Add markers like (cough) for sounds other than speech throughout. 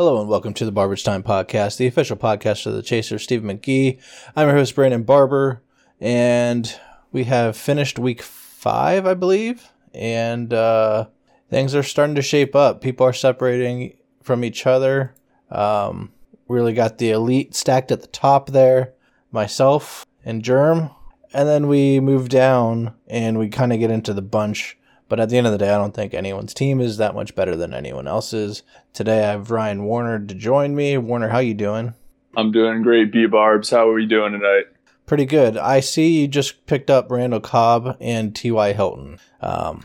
Hello and welcome to the Barber's Time Podcast, the official podcast of the Chaser, Steve McGee. I'm your host, Brandon Barber, and we have finished week five, I believe, and uh, things are starting to shape up. People are separating from each other. Um, really got the elite stacked at the top there, myself and Germ, and then we move down and we kind of get into the bunch but at the end of the day, I don't think anyone's team is that much better than anyone else's. Today I have Ryan Warner to join me. Warner, how you doing? I'm doing great, B Barbs. How are you doing tonight? Pretty good. I see you just picked up Randall Cobb and T.Y. Hilton. Um,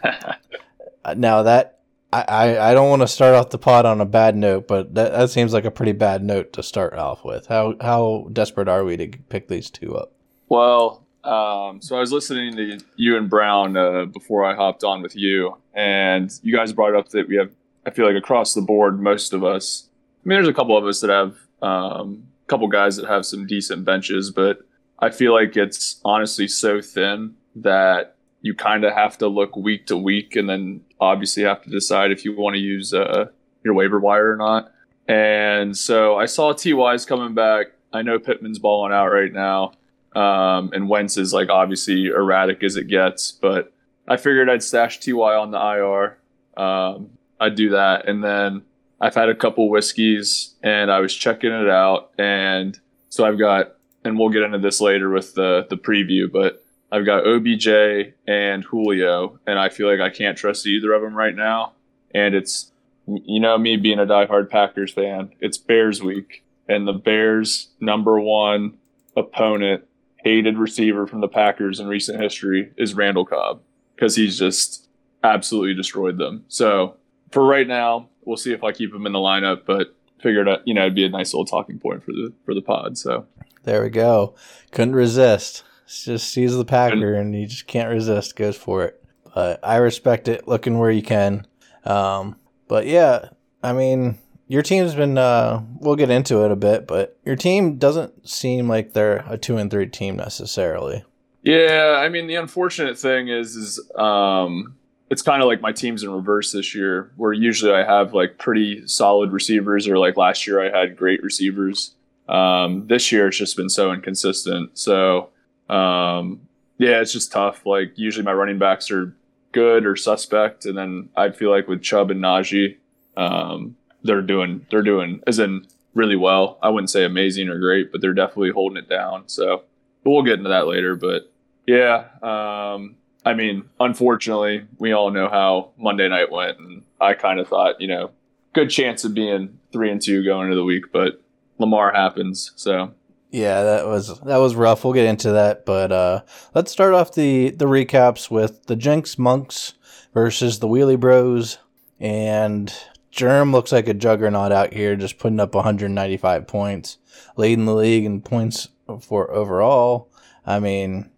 (laughs) now that I, I don't want to start off the pod on a bad note, but that, that seems like a pretty bad note to start off with. How how desperate are we to pick these two up? Well, um, so I was listening to you and Brown uh, before I hopped on with you, and you guys brought up that we have. I feel like across the board, most of us. I mean, there's a couple of us that have um, a couple guys that have some decent benches, but I feel like it's honestly so thin that you kind of have to look week to week, and then obviously have to decide if you want to use uh, your waiver wire or not. And so I saw Ty's coming back. I know Pittman's balling out right now. Um, and Wentz is like obviously erratic as it gets, but I figured I'd stash Ty on the IR. Um, I'd do that, and then I've had a couple whiskeys, and I was checking it out, and so I've got, and we'll get into this later with the the preview, but I've got OBJ and Julio, and I feel like I can't trust either of them right now, and it's you know me being a diehard Packers fan, it's Bears week, and the Bears number one opponent hated receiver from the Packers in recent history is Randall Cobb because he's just absolutely destroyed them. So for right now, we'll see if I keep him in the lineup, but figured out, you know, it'd be a nice little talking point for the for the pod. So there we go. Couldn't resist. It's just sees the Packer and you just can't resist. Goes for it. But I respect it. Looking where you can. Um, but yeah, I mean, your team's been uh we'll get into it a bit, but your team doesn't seem like they're a 2 and 3 team necessarily. Yeah, I mean the unfortunate thing is is um it's kind of like my team's in reverse this year where usually I have like pretty solid receivers or like last year I had great receivers. Um this year it's just been so inconsistent. So um yeah, it's just tough. Like usually my running backs are good or suspect and then I feel like with Chubb and Najee um they're doing they're doing as in really well. I wouldn't say amazing or great, but they're definitely holding it down. So we'll get into that later. But yeah, um, I mean, unfortunately, we all know how Monday night went, and I kind of thought, you know, good chance of being three and two going into the week, but Lamar happens. So yeah, that was that was rough. We'll get into that, but uh, let's start off the the recaps with the Jinx Monks versus the Wheelie Bros, and Germ looks like a juggernaut out here, just putting up 195 points, leading the league in points for overall. I mean,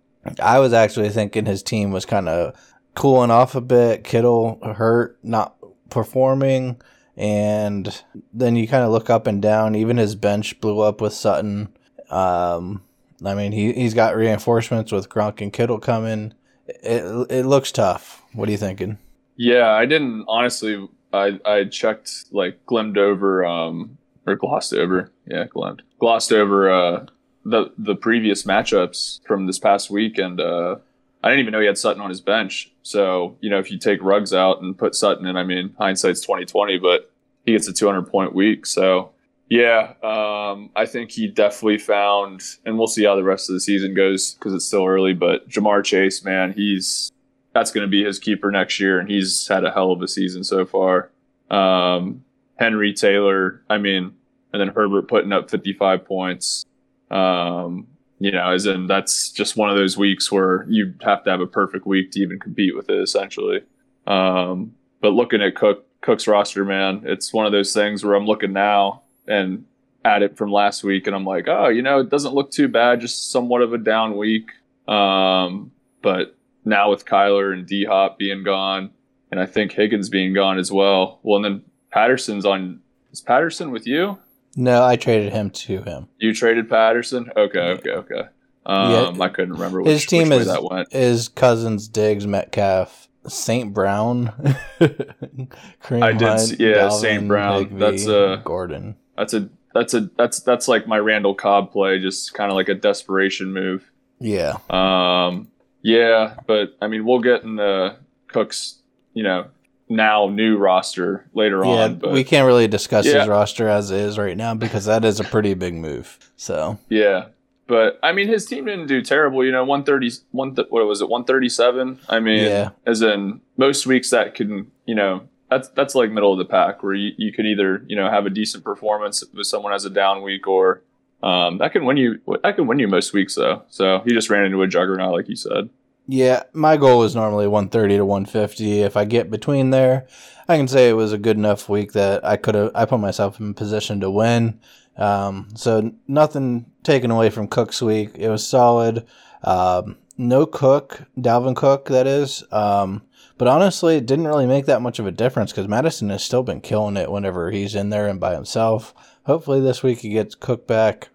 I was actually thinking his team was kind of cooling off a bit. Kittle hurt, not performing. And then you kind of look up and down. Even his bench blew up with Sutton. Um, I mean, he, he's got reinforcements with Gronk and Kittle coming. It, it looks tough. What are you thinking? Yeah, I didn't honestly I I checked like glimmed over um or glossed over yeah glimmed glossed over uh the the previous matchups from this past week and uh I didn't even know he had Sutton on his bench. So you know if you take Rugs out and put Sutton in, I mean hindsight's twenty twenty, but he gets a two hundred point week. So yeah, um, I think he definitely found, and we'll see how the rest of the season goes because it's still early. But Ja'Marr Chase, man, he's that's going to be his keeper next year, and he's had a hell of a season so far. Um, Henry Taylor, I mean, and then Herbert putting up 55 points. Um, you know, as in that's just one of those weeks where you have to have a perfect week to even compete with it, essentially. Um, but looking at Cook Cook's roster, man, it's one of those things where I'm looking now and at it from last week, and I'm like, oh, you know, it doesn't look too bad, just somewhat of a down week. Um, but now with Kyler and D Hop being gone, and I think Higgins being gone as well. Well, and then Patterson's on. Is Patterson with you? No, I traded him to him. You traded Patterson? Okay, okay, okay. Um, yeah, I couldn't remember which, his team which is that went. Is Cousins, Diggs, Metcalf, St. Brown. (laughs) Kareem I did, see, yeah, St. Brown. Higbee, that's a Gordon. That's a that's a that's that's like my Randall Cobb play, just kind of like a desperation move. Yeah. Um. Yeah, but I mean, we'll get in the Cooks, you know, now new roster later yeah, on. But we can't really discuss yeah. his roster as is right now because that is a pretty big move. So yeah, but I mean, his team didn't do terrible. You know, one thirty, one th- what was it, one thirty seven? I mean, yeah. as in most weeks that can, you know, that's that's like middle of the pack where you, you could either you know have a decent performance if someone has a down week or um, that can win you that can win you most weeks though. So he just ran into a juggernaut like you said. Yeah, my goal is normally 130 to 150. If I get between there, I can say it was a good enough week that I could have I put myself in position to win. Um, so nothing taken away from Cook's week. It was solid. Um, no Cook, Dalvin Cook, that is. Um, but honestly, it didn't really make that much of a difference because Mattison has still been killing it whenever he's in there and by himself. Hopefully, this week he gets Cook back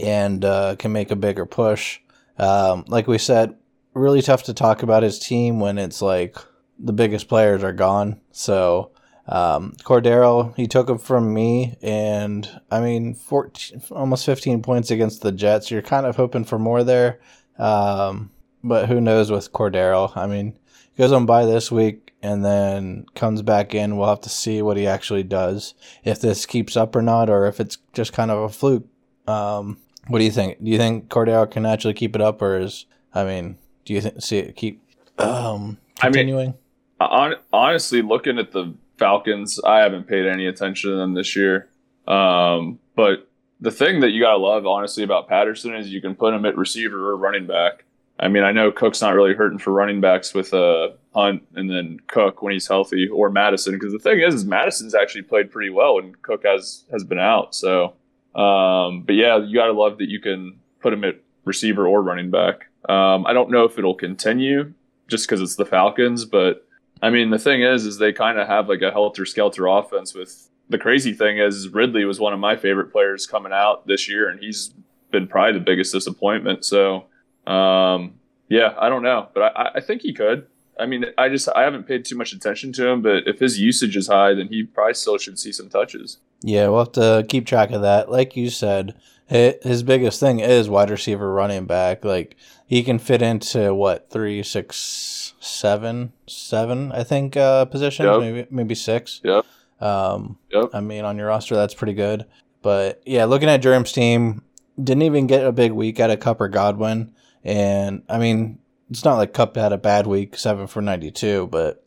and uh, can make a bigger push. Um, like we said, really tough to talk about his team when it's like the biggest players are gone. So um, Cordarrelle, he took him from me, and I mean, 14, almost 15 points against the Jets. You're kind of hoping for more there, um, but who knows with Cordarrelle? I mean, he goes on by this week and then comes back in. We'll have to see what he actually does, if this keeps up or not, or if it's just kind of a fluke. Um, what do you think? Do you think Cordarrelle can actually keep it up, or is I mean, do you think see it keep um, continuing? I mean, honestly, looking at the Falcons, I haven't paid any attention to them this year. Um, but the thing that you gotta love, honestly, about Patterson is you can put him at receiver or running back. I mean, I know Cook's not really hurting for running backs with uh, Hunt and then Cook when he's healthy, or Mattison. Because the thing is, is Mattison's actually played pretty well, and Cook has has been out. So, um, but yeah, you gotta love that you can put him at receiver or running back. Um, I don't know if it'll continue just because it's the Falcons, but I mean, the thing is, is they kind of have like a helter skelter offense. With the crazy thing is, Ridley was one of my favorite players coming out this year, and he's been probably the biggest disappointment. So, um, yeah, I don't know, but I, I think he could. I mean, I just I haven't paid too much attention to him, but if his usage is high, then he probably still should see some touches. Yeah, we'll have to keep track of that. Like you said, his biggest thing is wide receiver running back. Like he can fit into what three, six, seven, seven, I think uh, positions, yep. maybe maybe six. Yep. Um, yep. I mean, on your roster, that's pretty good. But yeah, looking at Germ's team, didn't even get a big week out of Kupp or Godwin, and I mean, it's not like Kupp had a bad week, seven for ninety-two, but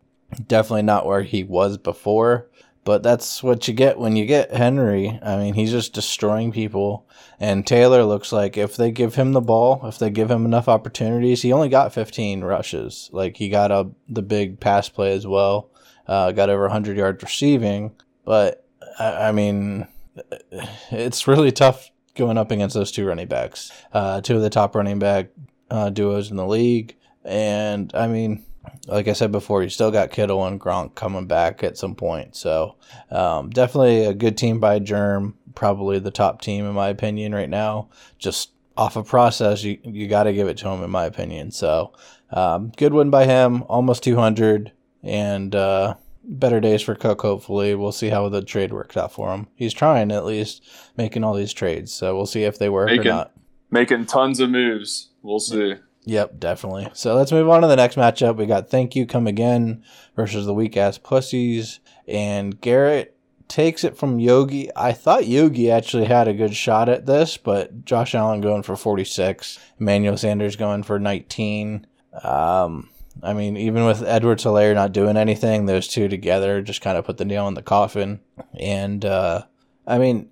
definitely not where he was before. But that's what you get when you get Henry. I mean, he's just destroying people. And Taylor looks like if they give him the ball, if they give him enough opportunities, he only got 15 rushes. Like he got a the big pass play as well. Uh, got over 100 yards receiving. But I, I mean, (sighs) it's really tough going up against those two running backs. Uh, two of the top running back uh, duos in the league. And I mean, like I said before, you still got Kittle and Gronk coming back at some point. So um, definitely a good team by Germ. Probably the top team in my opinion right now. Just off a of process, you you got to give it to him in my opinion. So um, good win by him, almost 200, and uh, better days for Cook. Hopefully, we'll see how the trade works out for him. He's trying at least making all these trades, so we'll see if they work making, or not. Making tons of moves. We'll see. Yep, definitely. So let's move on to the next matchup. We got Thank You Come Again versus the Weak Ass Pussies. And Garrett takes it from Yogi. I thought Yogi actually had a good shot at this, but Josh Allen going for 46, Emmanuel Sanders going for 19. Um, I mean, even with Edwards Helaire not doing anything, those two together just kind of put the nail in the coffin. And, uh, I mean,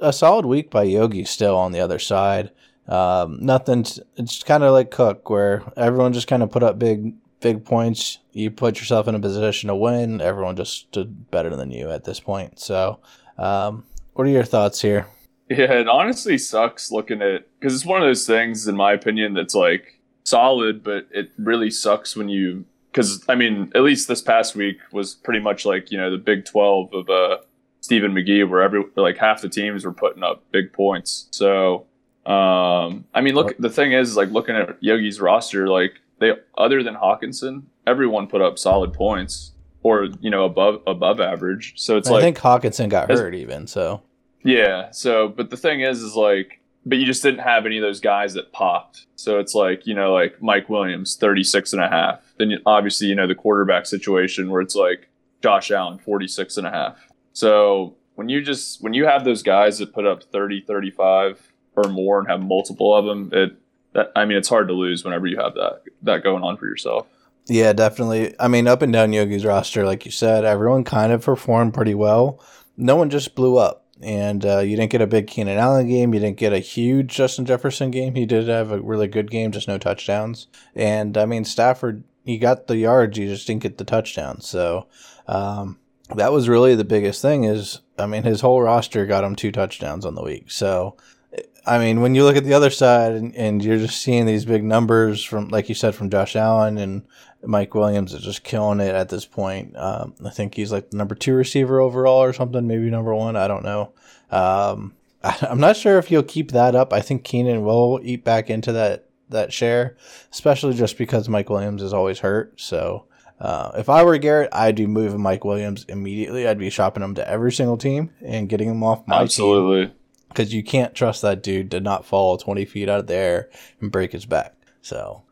a solid week by Yogi still on the other side. Um, nothing. It's kind of like Cook, where everyone just kind of put up big, big points. You put yourself in a position to win. Everyone just stood better than you at this point. So, um, what are your thoughts here? Yeah, it honestly sucks looking at because it's one of those things, in my opinion, that's like solid, but it really sucks when you because I mean, at least this past week was pretty much like you know the Big Twelve of uh, Stephen McGee, where every like half the teams were putting up big points. So um, I mean, look, the thing is, like looking at Yogi's roster, like they other than Hockenson, everyone put up solid points or you know above above average. So it's I like think Hockenson got hurt even. So yeah. So, but the thing is, is like, but you just didn't have any of those guys that popped. So it's like, you know, like Mike Williams, 36 and a half. Then you, obviously, you know, the quarterback situation where it's like Josh Allen, 46 and a half. So when you just, when you have those guys that put up 30, 35 or more and have multiple of them, it, that, I mean, it's hard to lose whenever you have that, that going on for yourself. Yeah, definitely. I mean, up and down Yogi's roster, like you said, everyone kind of performed pretty well. No one just blew up and uh, you didn't get a big Keenan Allen game. You didn't get a huge Justin Jefferson game. He did have a really good game, just no touchdowns. And I mean, Stafford, he got the yards, you just didn't get the touchdowns. So um, that was really the biggest thing. Is I mean, his whole roster got him two touchdowns on the week. So I mean, when you look at the other side and, and you're just seeing these big numbers from, like you said, from Josh Allen and Mike Williams is just killing it at this point. Um, I think he's like the number two receiver overall or something, maybe number one. I don't know. Um, (laughs) I, am not sure if he'll keep that up. I think Keenan will eat back into that that share, especially just because Mike Williams is always hurt. So uh, if I were Garrett, I'd be moving Mike Williams immediately. I'd be shopping him to every single team and getting him off my Absolutely. team. Because you can't trust that dude to not fall 20 feet out of the air and break his back. So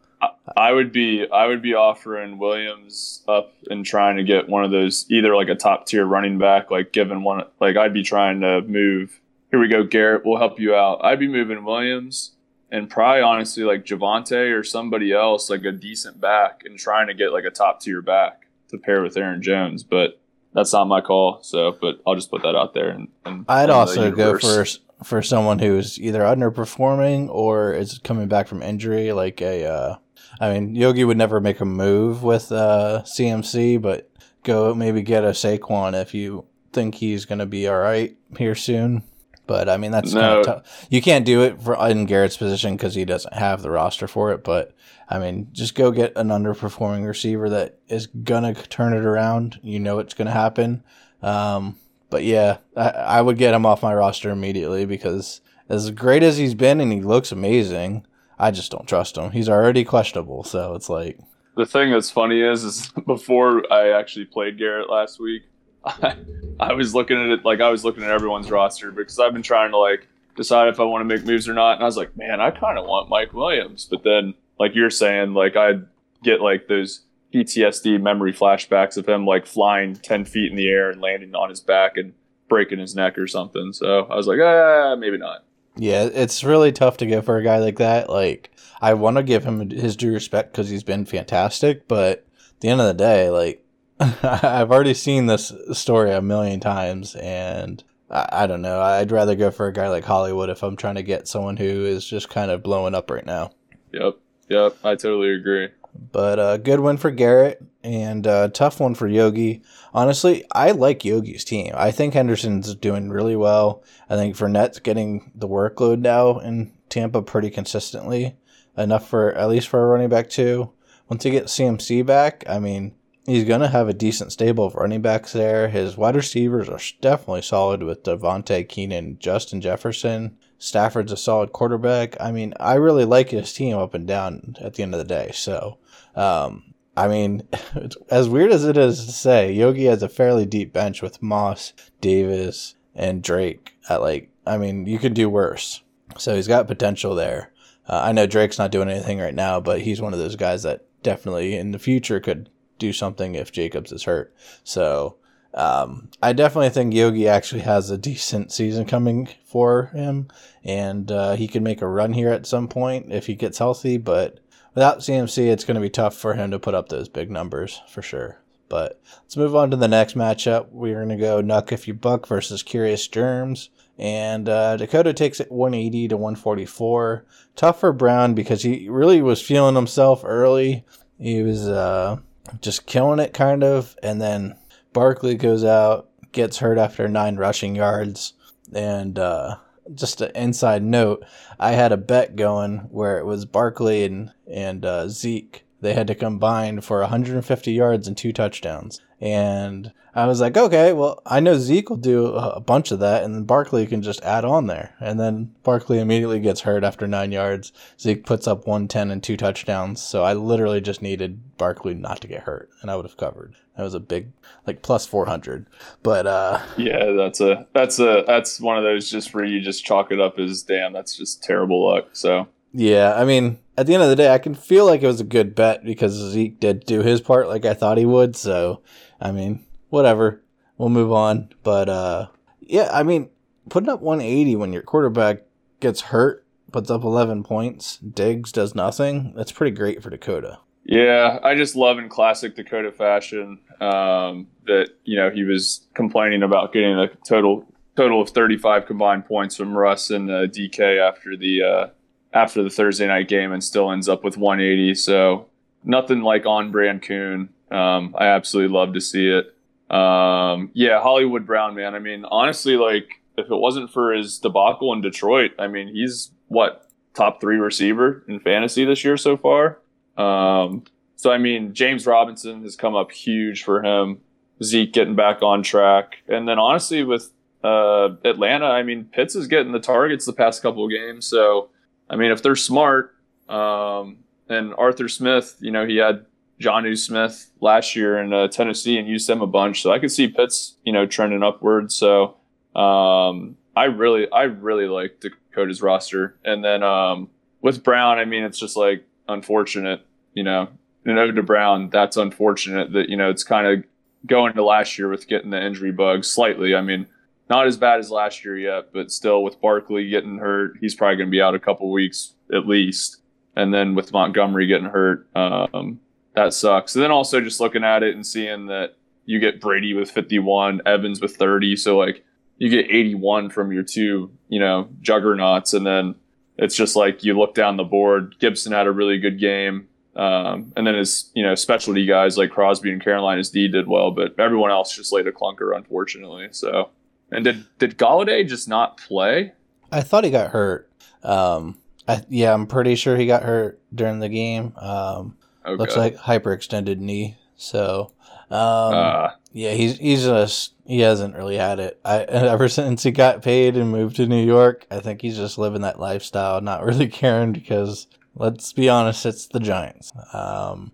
I would be I would be offering Williams up and trying to get one of those either like a top tier running back, like given one like I'd be trying to move. Here we go, Garrett. We'll help you out. I'd be moving Williams and probably honestly like Javonte or somebody else, like a decent back, and trying to get like a top tier back to pair with Aaron Jones. But that's not my call. So, but I'll just put that out there. And, and I'd also go for for someone who's either underperforming or is coming back from injury, like a. Uh, I mean, Yogi would never make a move with uh, CMC, but go maybe get a Saquon if you think he's going to be all right here soon. But I mean, that's no. kind of tough. You can't do it for in Garrett's position because he doesn't have the roster for it. But I mean, just go get an underperforming receiver that is gonna turn it around. You know it's gonna happen. Um, but yeah, I, I would get him off my roster immediately because as great as he's been and he looks amazing, I just don't trust him. He's already questionable, so it's like the thing that's funny is is (laughs) before I actually played Garrett last week, I, I was looking at it like I was looking at everyone's roster because I've been trying to like decide if I want to make moves or not, and I was like, man, I kind of want Mike Williams, but then like you're saying, like I'd get like those PTSD memory flashbacks of him like flying 10 feet in the air and landing on his back and breaking his neck or something. So I was like, ah, maybe not. Yeah, it's really tough to go for a guy like that. Like, I want to give him his due respect because he's been fantastic, but at the end of the day, like, (laughs) I've already seen this story a million times, and I, I, don't know. I'd rather go for a guy like Hollywood if I'm trying to get someone who is just kind of blowing up right now. Yep, yep, I totally agree. But a uh, good win for Garrett and a uh, tough one for Yogi. Honestly, I like Yogi's team. I think Henderson's doing really well. I think Fournette's getting the workload now in Tampa pretty consistently, enough for at least for a running back too. Once he gets CMC back, I mean, he's going to have a decent stable of running backs there. His wide receivers are definitely solid with Devontae Keenan, Justin Jefferson. Stafford's a solid quarterback. I mean, I really like his team up and down at the end of the day. So, um, I mean, (laughs) as weird as it is to say, Yogi has a fairly deep bench with Moss, Davis, and Drake. At like, I mean, you could do worse. So he's got potential there. Uh, I know Drake's not doing anything right now, but he's one of those guys that definitely in the future could do something if Jacobs is hurt. So um, I definitely think Yogi actually has a decent season coming for him, and uh, he can make a run here at some point if he gets healthy. But without CMC, it's going to be tough for him to put up those big numbers for sure. But let's move on to the next matchup. We're going to go Nuck If You Buck versus Curious Germs. And uh, Dakota takes it 180 to 144. Tough for Brown because he really was feeling himself early. He was uh, just killing it, kind of. And then Barkley goes out, gets hurt after nine rushing yards, and uh, just an inside note, I had a bet going where it was Barkley and and uh, Zeke. They had to combine for 150 yards and two touchdowns, And I was like, okay, well, I know Zeke will do a bunch of that, and then Barkley can just add on there. And then Barkley immediately gets hurt after nine yards. Zeke puts up 110 and two touchdowns. So I literally just needed Barkley not to get hurt, and I would have covered. That was a big, like plus 400. But uh, yeah, that's a that's a that's one of those just where you just chalk it up as damn, that's just terrible luck. So yeah, I mean, at the end of the day, I can feel like it was a good bet because Zeke did do his part like I thought he would. So I mean, whatever. We'll move on. But uh, yeah, I mean, putting up 180 when your quarterback gets hurt, puts up 11 points, Diggs does nothing. That's pretty great for Dakota. Yeah, I just love in classic Dakota fashion um, that you know he was complaining about getting a total total of 35 combined points from Russ and uh, DK after the uh, after the Thursday night game, and still ends up with 180. So nothing like on brand Coon. Um, I absolutely love to see it. Um, yeah, Hollywood Brown, man. I mean, honestly, like if it wasn't for his debacle in Detroit, I mean, he's what top three receiver in fantasy this year so far. Um, so I mean, James Robinson has come up huge for him. Zeke getting back on track, and then honestly with uh, Atlanta, I mean, Pitts is getting the targets the past couple of games. So I mean, if they're smart, um, and Arthur Smith, you know, he had Jonnu Smith last year in uh, Tennessee and used him a bunch. So I could see Pitts, you know, trending upwards. So um, I really, I really like Dakota's roster. And then um, with Brown, I mean, it's just like unfortunate, you know, and over to Brown, that's unfortunate that, you know, it's kind of going to last year with getting the injury bug slightly. I mean, not as bad as last year yet, but still with Barkley getting hurt, he's probably going to be out a couple weeks at least. And then with Montgomery getting hurt, um, that sucks. And then also just looking at it and seeing that you get Brady with 51, Evans with 30. So like you get 81 from your two, you know, juggernauts. And then it's just like you look down the board. Gibson had a really good game. Um, and then his, you know, specialty guys like Crosby and Carolina's D did well, but everyone else just laid a clunker, unfortunately. So, and did did Golladay just not play? I thought he got hurt. Um, I, yeah, I'm pretty sure he got hurt during the game. Um, Okay. Looks like hyperextended knee. So, um, uh, yeah, he's he's just he hasn't really had it. I (laughs) ever since he got paid and moved to New York, I think he's just living that lifestyle, not really (laughs) caring because let's be honest, it's the Giants. Um,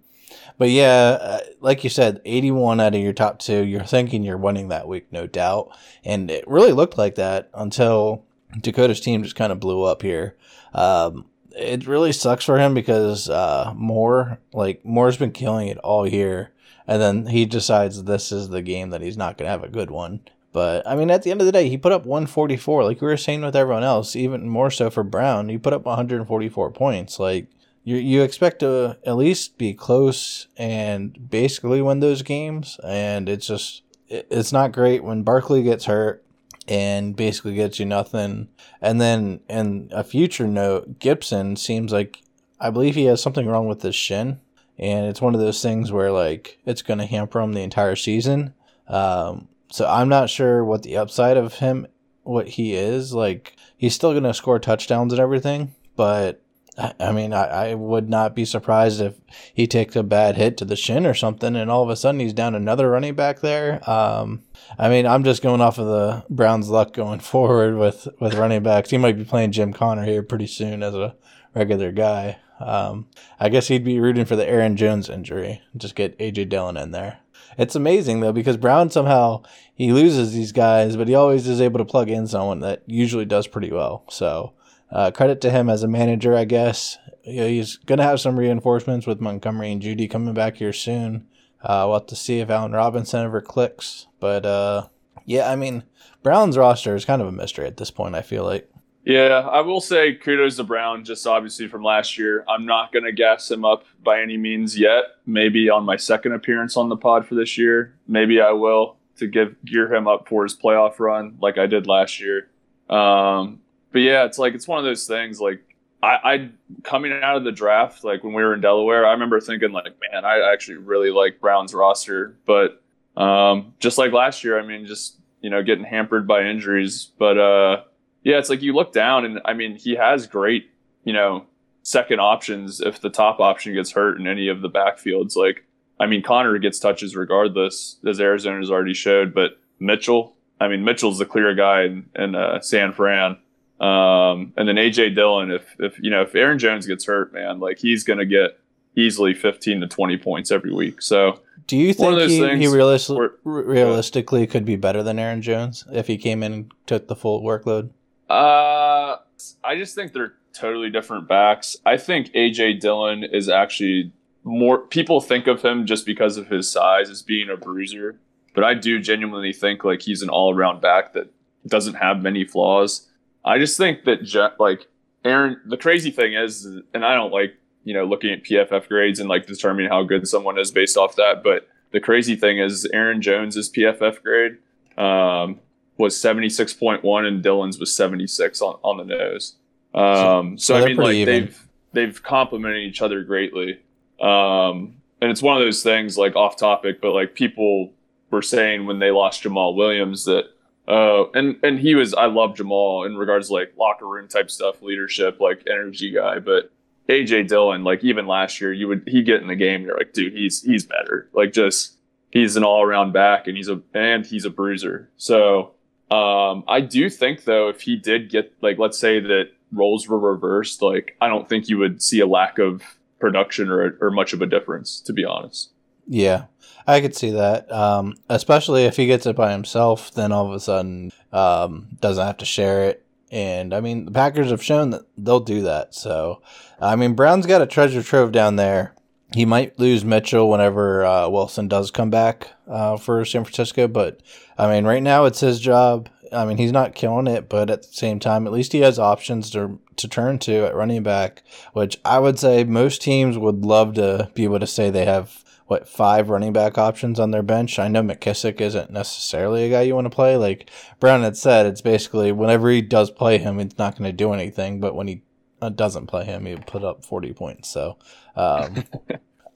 but yeah, uh, like you said, 81 out of your top two, you're thinking you're winning that week, no doubt. And it really looked like that until Dakota's team just kind of blew up here. Um, it really sucks for him because uh, Moore, like Moore's been killing it all year, and then he decides this is the game that he's not gonna have a good one. But I mean, at the end of the day, he put up 144, like we were saying with everyone else, even more so for Brown. He put up 144 points. Like you, you expect to at least be close and basically win those games, and it's just it's not great when Barkley gets hurt and basically gets you nothing. And then, in a future note, Gibson seems like I believe he has something wrong with his shin, and it's one of those things where like it's going to hamper him the entire season. Um, so I'm not sure what the upside of him, what he is like. He's still going to score touchdowns and everything, but I mean, I, I would not be surprised if he takes a bad hit to the shin or something, and all of a sudden he's down another running back there. Um, I mean, I'm just going off of the Browns' luck going (laughs) forward with with running backs. He might be playing Jim Conner here pretty soon as a regular guy. Um, I guess he'd be rooting for the Aaron Jones injury. Just get AJ Dillon in there. It's amazing though because Brown somehow he loses these guys, but he always is able to plug in someone that usually does pretty well. So uh, credit to him as a manager, I guess. You know, he's going to have some reinforcements with Montgomery and Jeudy coming back here soon. Uh, we'll have to see if Allen Robinson ever clicks. But uh, yeah, I mean, Brown's roster is kind of a mystery at this point, I feel like. Yeah, I will say kudos to Brown, just obviously from last year. I'm not going to gas him up by any means yet. Maybe on my second appearance on the pod for this year, maybe I will to give gear him up for his playoff run like I did last year. Um, but yeah, it's like it's one of those things. Like I, I coming out of the draft, like when we were in Delaware, I remember thinking like, man, I actually really like Brown's roster. But um, just like last year, I mean, just you know, getting hampered by injuries. But uh, yeah, it's like you look down, and I mean, he has great, you know, second options if the top option gets hurt in any of the backfields. Like I mean, Conner gets touches regardless, as Arizona has already showed. But Mitchell, I mean, Mitchell's the clear guy in, in uh, San Fran. Um, and then AJ Dillon, if if you know if Aaron Jones gets hurt, man, like he's gonna get easily 15 to 20 points every week. So do you think he, he realistically, realistically could be better than Aaron Jones if he came in and took the full workload? Uh, I just think they're totally different backs. I think AJ Dillon is actually more people think of him just because of his size as being a bruiser, but I do genuinely think like he's an all-around back that doesn't have many flaws. I just think that Je- like Aaron the crazy thing is and I don't like, you know, looking at PFF grades and like determining how good someone is based off that, but the crazy thing is Aaron Jones's PFF grade um, was 76.1 and Dillon's was 76 on, on the nose. Um, so, so I mean, like even. they've they've complemented each other greatly. Um, and it's one of those things like off topic, but like people were saying when they lost Jamaal Williams that uh, and and he was I love Jamaal in regards to like locker room type stuff, leadership, like energy guy, but AJ Dillon, like even last year, you would he get in the game, you're like, dude, he's he's better. Like just he's an all around back and he's a and he's a bruiser. So um, I do think though, if he did get like let's say that roles were reversed, like I don't think you would see a lack of production or, or much of a difference, to be honest. Yeah, I could see that. Um, especially if he gets it by himself, then all of a sudden um, doesn't have to share it. And I mean, the Packers have shown that they'll do that. So, I mean, Brown's got a treasure trove down there. He might lose Mitchell whenever uh, Wilson does come back uh, for San Francisco, but I mean, right now it's his job. I mean, he's not killing it, but at the same time, at least he has options to to turn to at running back, which I would say most teams would love to be able to say they have what five running back options on their bench. I know McKissic isn't necessarily a guy you want to play. Like Brown had said, it's basically whenever he does play him, it's not going to do anything. But when he uh, doesn't play him, he put up forty points. So. Um, (laughs)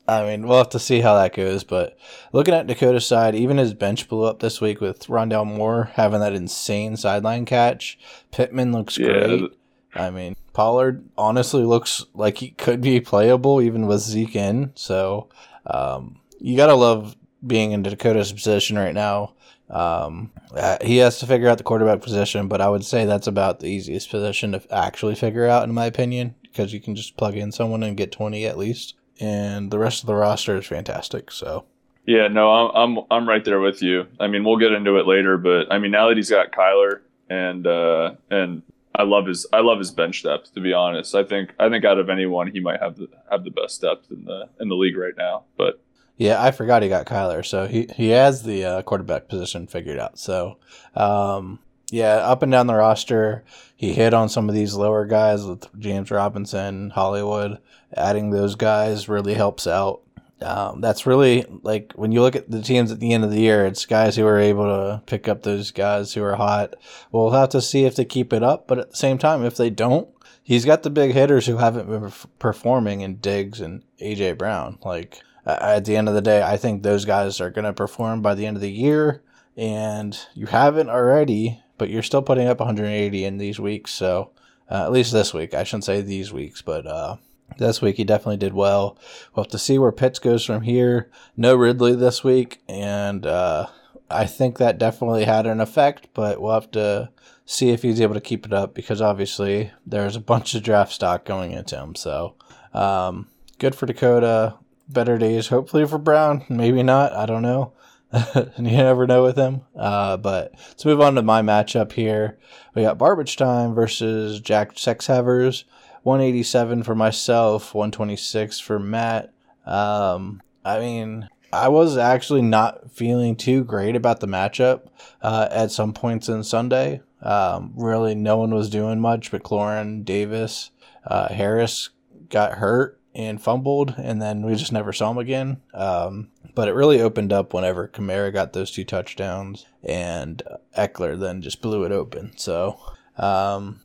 I mean, we'll have to see how that goes. But looking at Dakota's side, even his bench blew up this week with Rondale Moore having that insane sideline catch. Pittman looks yeah. great. I mean, Pollard honestly looks like he could be playable even with Zeke in. So um, you got to love being in Dakota's position right now. Um, uh, he has to figure out the quarterback position, but I would say that's about the easiest position to actually figure out, in my opinion, because you can just plug in someone and get 20 at least and the rest of the roster is fantastic. So. Yeah, no, I'm I'm I'm right there with you. I mean, we'll get into it later, but I mean, now that he's got Kyler and uh, and I love his I love his bench depth. To be honest, I think I think out of anyone, he might have the have the best depth in the in the league right now. But yeah, I forgot he got Kyler, so he he has the uh, quarterback position figured out. So um, yeah, up and down the roster, he hit on some of these lower guys with James Robinson, Hollywood adding those guys really helps out. Um, that's really like when you look at the teams at the end of the year, it's guys who are able to pick up those guys who are hot. We'll have to see if they keep it up, but at the same time, if they don't, he's got the big hitters who haven't been performing in Diggs and AJ Brown. Like at the end of the day, I think those guys are going to perform by the end of the year, and you haven't already, but you're still putting up 180 in these weeks. So uh, at least this week, I shouldn't say these weeks, but uh, this week he definitely did well. We'll have to see where Pitts goes from here. No Ridley this week, and uh, I think that definitely had an effect, but we'll have to see if he's able to keep it up because obviously there's a bunch of draft stock going into him. So um, good for Dakota. Better days, hopefully for Brown. Maybe not. I don't know. (laughs) you never know with him. Uh, but let's move on to my matchup here. We got Garbage Time versus Jack Sexhavers. 187 for myself, 126 for Matt. Um, I mean, I was actually not feeling too great about the matchup uh, at some points in Sunday. Um, really, no one was doing much, but Cloran, Davis, uh, Harris got hurt and fumbled, and then we just never saw him again. Um, but it really opened up whenever Kamara got those two touchdowns, and Ekeler then just blew it open. So um,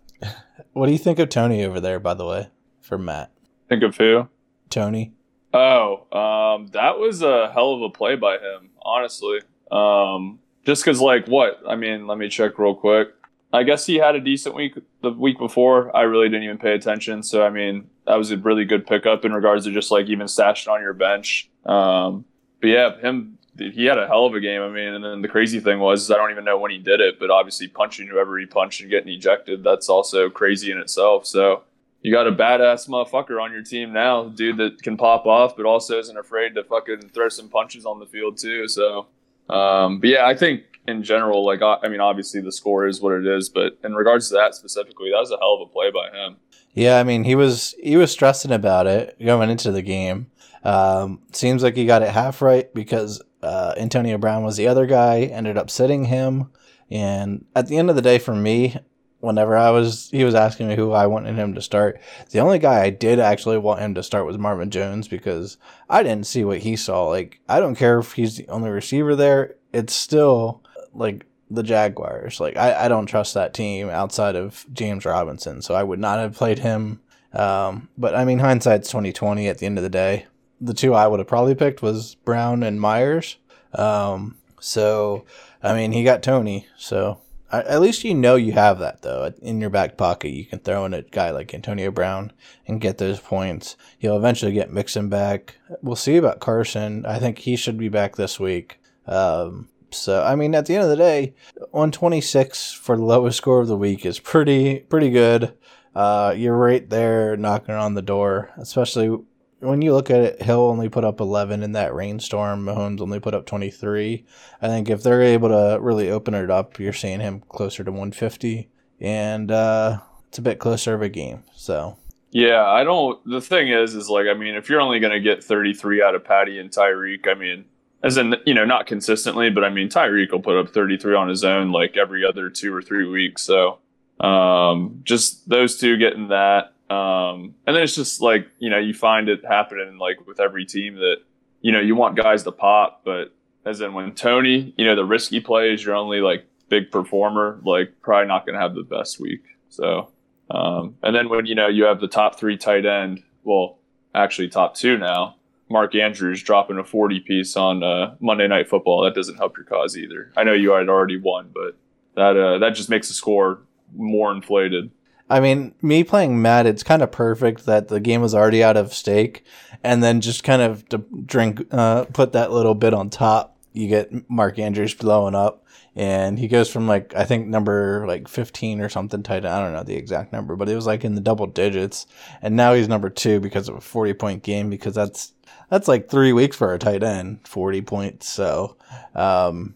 what do you think of Toney over there, by the way, for Matt? Think of who? Toney. Oh, um, that was a hell of a play by him, honestly. Um, just because, like, what? I mean, let me check real quick. I guess he had a decent week the week before. I really didn't even pay attention. So, I mean, that was a really good pickup in regards to just like even stashing on your bench. Um, but yeah, him he had a hell of a game. I mean, and then the crazy thing was I don't even know when he did it, but obviously punching whoever he punched and getting ejected, that's also crazy in itself. So you got a badass motherfucker on your team now, dude that can pop off, but also isn't afraid to fucking throw some punches on the field too. So, um, but yeah, I think in general, like I mean, obviously the score is what it is, but in regards to that specifically, that was a hell of a play by him. Yeah, I mean, he was he was stressing about it going into the game. Um, seems like he got it half right because uh, Antonio Brown was the other guy, ended up sitting him. And at the end of the day, for me, whenever I was, he was asking me who I wanted him to start. The only guy I did actually want him to start was Marvin Jones because I didn't see what he saw. Like, I don't care if he's the only receiver there. It's still like the Jaguars. Like, I, I don't trust that team outside of James Robinson. So I would not have played him. Um, but I mean, hindsight's 2020 at the end of the day the two I would have probably picked was Brown and Myers. Um, so, I mean, he got Toney. So, I, at least you know you have that, though, in your back pocket. You can throw in a guy like Antonio Brown and get those points. He'll eventually get Mixon back. We'll see about Carson. I think he should be back this week. Um, so, I mean, at the end of the day, 126 for the lowest score of the week is pretty, pretty good. Uh, you're right there knocking on the door, especially when you look at it, Hill only put up 11 in that rainstorm. Mahomes only put up 23. I think if they're able to really open it up, you're seeing him closer to 150, and uh, it's a bit closer of a game. So. Yeah, I don't. The thing is, is like, I mean, if you're only going to get 33 out of Patty and Tyreek, I mean, as in, you know, not consistently, but I mean, Tyreek will put up 33 on his own like every other two or three weeks. So, um, just those two getting that um, and then it's just like, you know, you find it happening like with every team that, you know, you want guys to pop, but as in when Toney, you know, the risky plays, you're only like big performer, like probably not going to have the best week. So, um, and then when, you know, you have the top three tight end, well, actually top two now, Mark Andrews dropping a 40 piece on uh, Monday Night Football. That doesn't help your cause either. I know you had already won, but that uh, that just makes the score more inflated. I mean, me playing Matt, it's kind of perfect that the game was already out of stake, and then just kind of to drink, uh, put that little bit on top. You get Mark Andrews blowing up, and he goes from like I think number like fifteen or something tight. End I don't know the exact number, but it was like in the double digits, and now he's number two because of a forty point game because that's that's like three weeks for a tight end, forty points. So, um,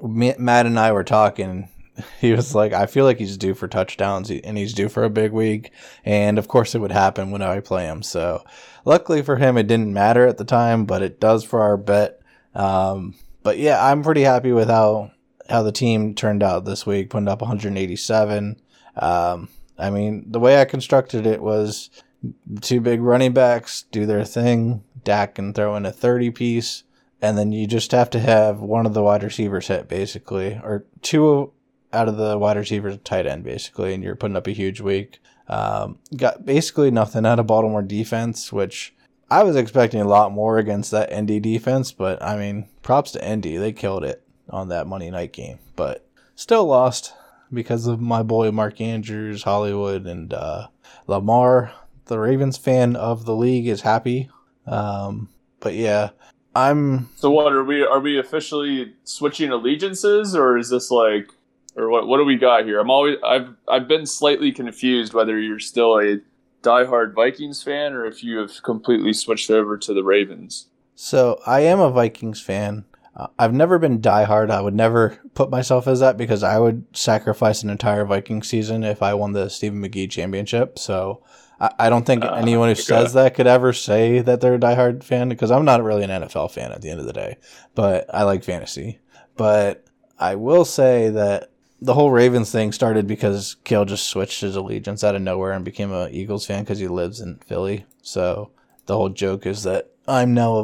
Matt and I were talking (laughs) he was like, I feel like he's due for touchdowns and he's due for a big week. And of course, it would happen when I play him. So, luckily for him, it didn't matter at the time, but it does for our bet. Um, but yeah, I'm pretty happy with how how the team turned out this week, putting up 187. Um, I mean, the way I constructed it was two big running backs do their thing. Dak can throw in a 30 piece, and then you just have to have one of the wide receivers hit, basically, or two out of the wide receivers tight end basically, and you're putting up a huge week. Um, got basically nothing out of Baltimore defense, which I was expecting a lot more against that Indy defense, but I mean, props to Indy. They killed it on that Monday night game, but still lost because of my boy Mark Andrews, Hollywood, and uh, Lamar. The Ravens fan of the league is happy. Um, but yeah, I'm. So what are we? Are we officially switching allegiances, or is this like or what? What do we got here? I'm always I've I've been slightly confused whether you're still a diehard Vikings fan or if you have completely switched over to the Ravens. So I am a Vikings fan. Uh, I've never been diehard. I would never put myself as that because I would sacrifice an entire Viking season if I won the Stephen McGee championship. So I, I don't think uh, anyone who says that could ever say that they're a diehard fan because I'm not really an NFL fan at the end of the day, but I like fantasy. But I will say that the whole Ravens thing started because Kale just switched his allegiance out of nowhere and became a Eagles fan because he lives in Philly. So the whole joke is that I'm now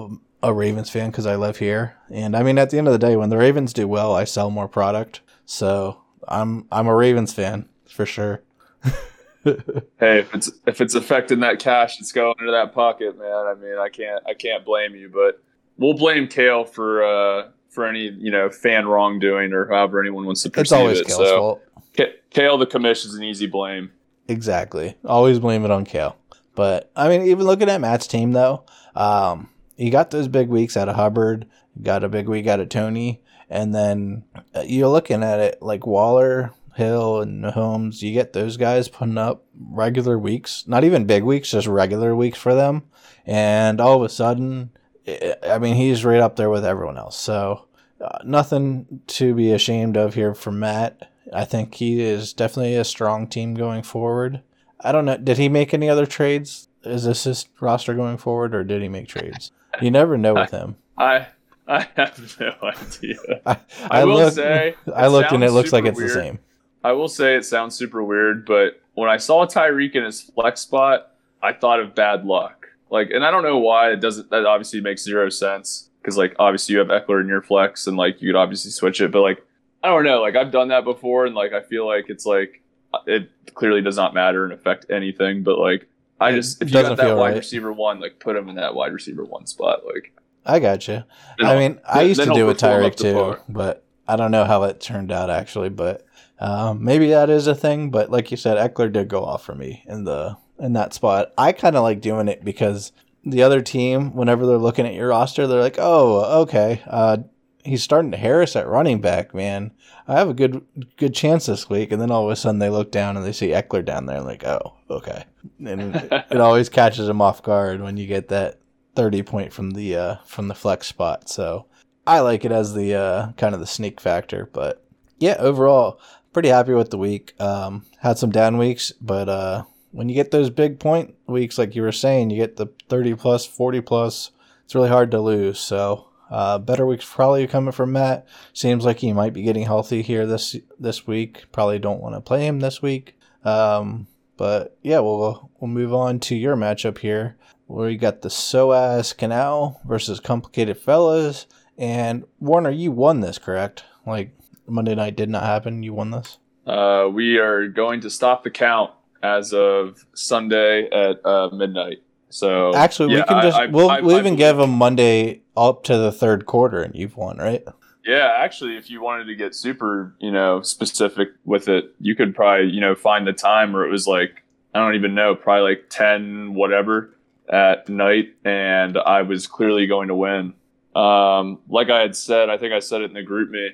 a, a Ravens fan because I live here. And I mean, at the end of the day, when the Ravens do well, I sell more product. So I'm I'm a Ravens fan for sure. (laughs) hey, if it's if it's affecting that cash that's going into that pocket, man, I mean, I can't I can't blame you, but we'll blame Kale for uh, for any you know fan wrongdoing or however anyone wants to perceive it's always it. Kale's so, fault. Kale the commish is an easy blame. Exactly. Always blame it on Kale. But I mean, even looking at Matt's team though, um, he got those big weeks out of Hubbard, got a big week out of Toney, and then uh, you're looking at it like Waller, Hill, and Holmes. You get those guys putting up regular weeks, not even big weeks, just regular weeks for them, and all of a sudden, I mean, he's right up there with everyone else. So uh, nothing to be ashamed of here for Matt. I think he is definitely a strong team going forward. I don't know. Did he make any other trades? Is this his roster going forward, or did he make trades? You never know with (laughs) him. I I have no (laughs) idea. I, I, I will looked, say, I looked and it looks like it's weird. the same. I will say it sounds super weird, but when I saw Tyreek in his flex spot, I thought of bad luck. Like, and I don't know why it doesn't. That obviously makes zero sense because, like, obviously you have Ekeler in your flex, and like you could obviously switch it, but like, I don't know. Like, I've done that before, and like I feel like it's like it clearly does not matter and affect anything. But like, I just if you got that wide right. receiver one, like put him in that wide receiver one spot. Like, I got you. I mean, I used to do with Tyreek too, but I don't know how it turned out actually. But um, maybe that is a thing. But like you said, Ekeler did go off for me in the in that spot. I kind of like doing it because the other team, whenever they're looking at your roster, they're like, "Oh, okay, uh, he's starting to Harris at running back, man. I have a good good chance this week." And then all of a sudden, they look down and they see Ekeler down there, and like, "Oh, okay." And it (laughs) always catches them off guard when you get that 30 point from the uh from the flex spot so i like it as the uh kind of the sneak factor but yeah overall pretty happy with the week um had some down weeks but uh when you get those big point weeks like you were saying you get the 30 plus 40 plus it's really hard to lose so uh, better weeks probably coming from Matt. Seems like he might be getting healthy here this this week. Probably don't want to play him this week. Um, but yeah, we'll we'll move on to your matchup here where you got the SOAS Canal versus Complicated Fellas. And Warner, you won this, correct? Like Monday night did not happen. You won this. Uh, we are going to stop the count as of Sunday at uh, midnight. So Actually, we can just I- we'll I- we'll even give them Monday up to the third quarter, and you've won, right? Yeah, actually, if you wanted to get super, you know, specific with it, you could probably, you know, find the time where it was like I don't even know, probably like ten whatever at night, and I was clearly going to win. Um, like I had said, I think I said it in the group me.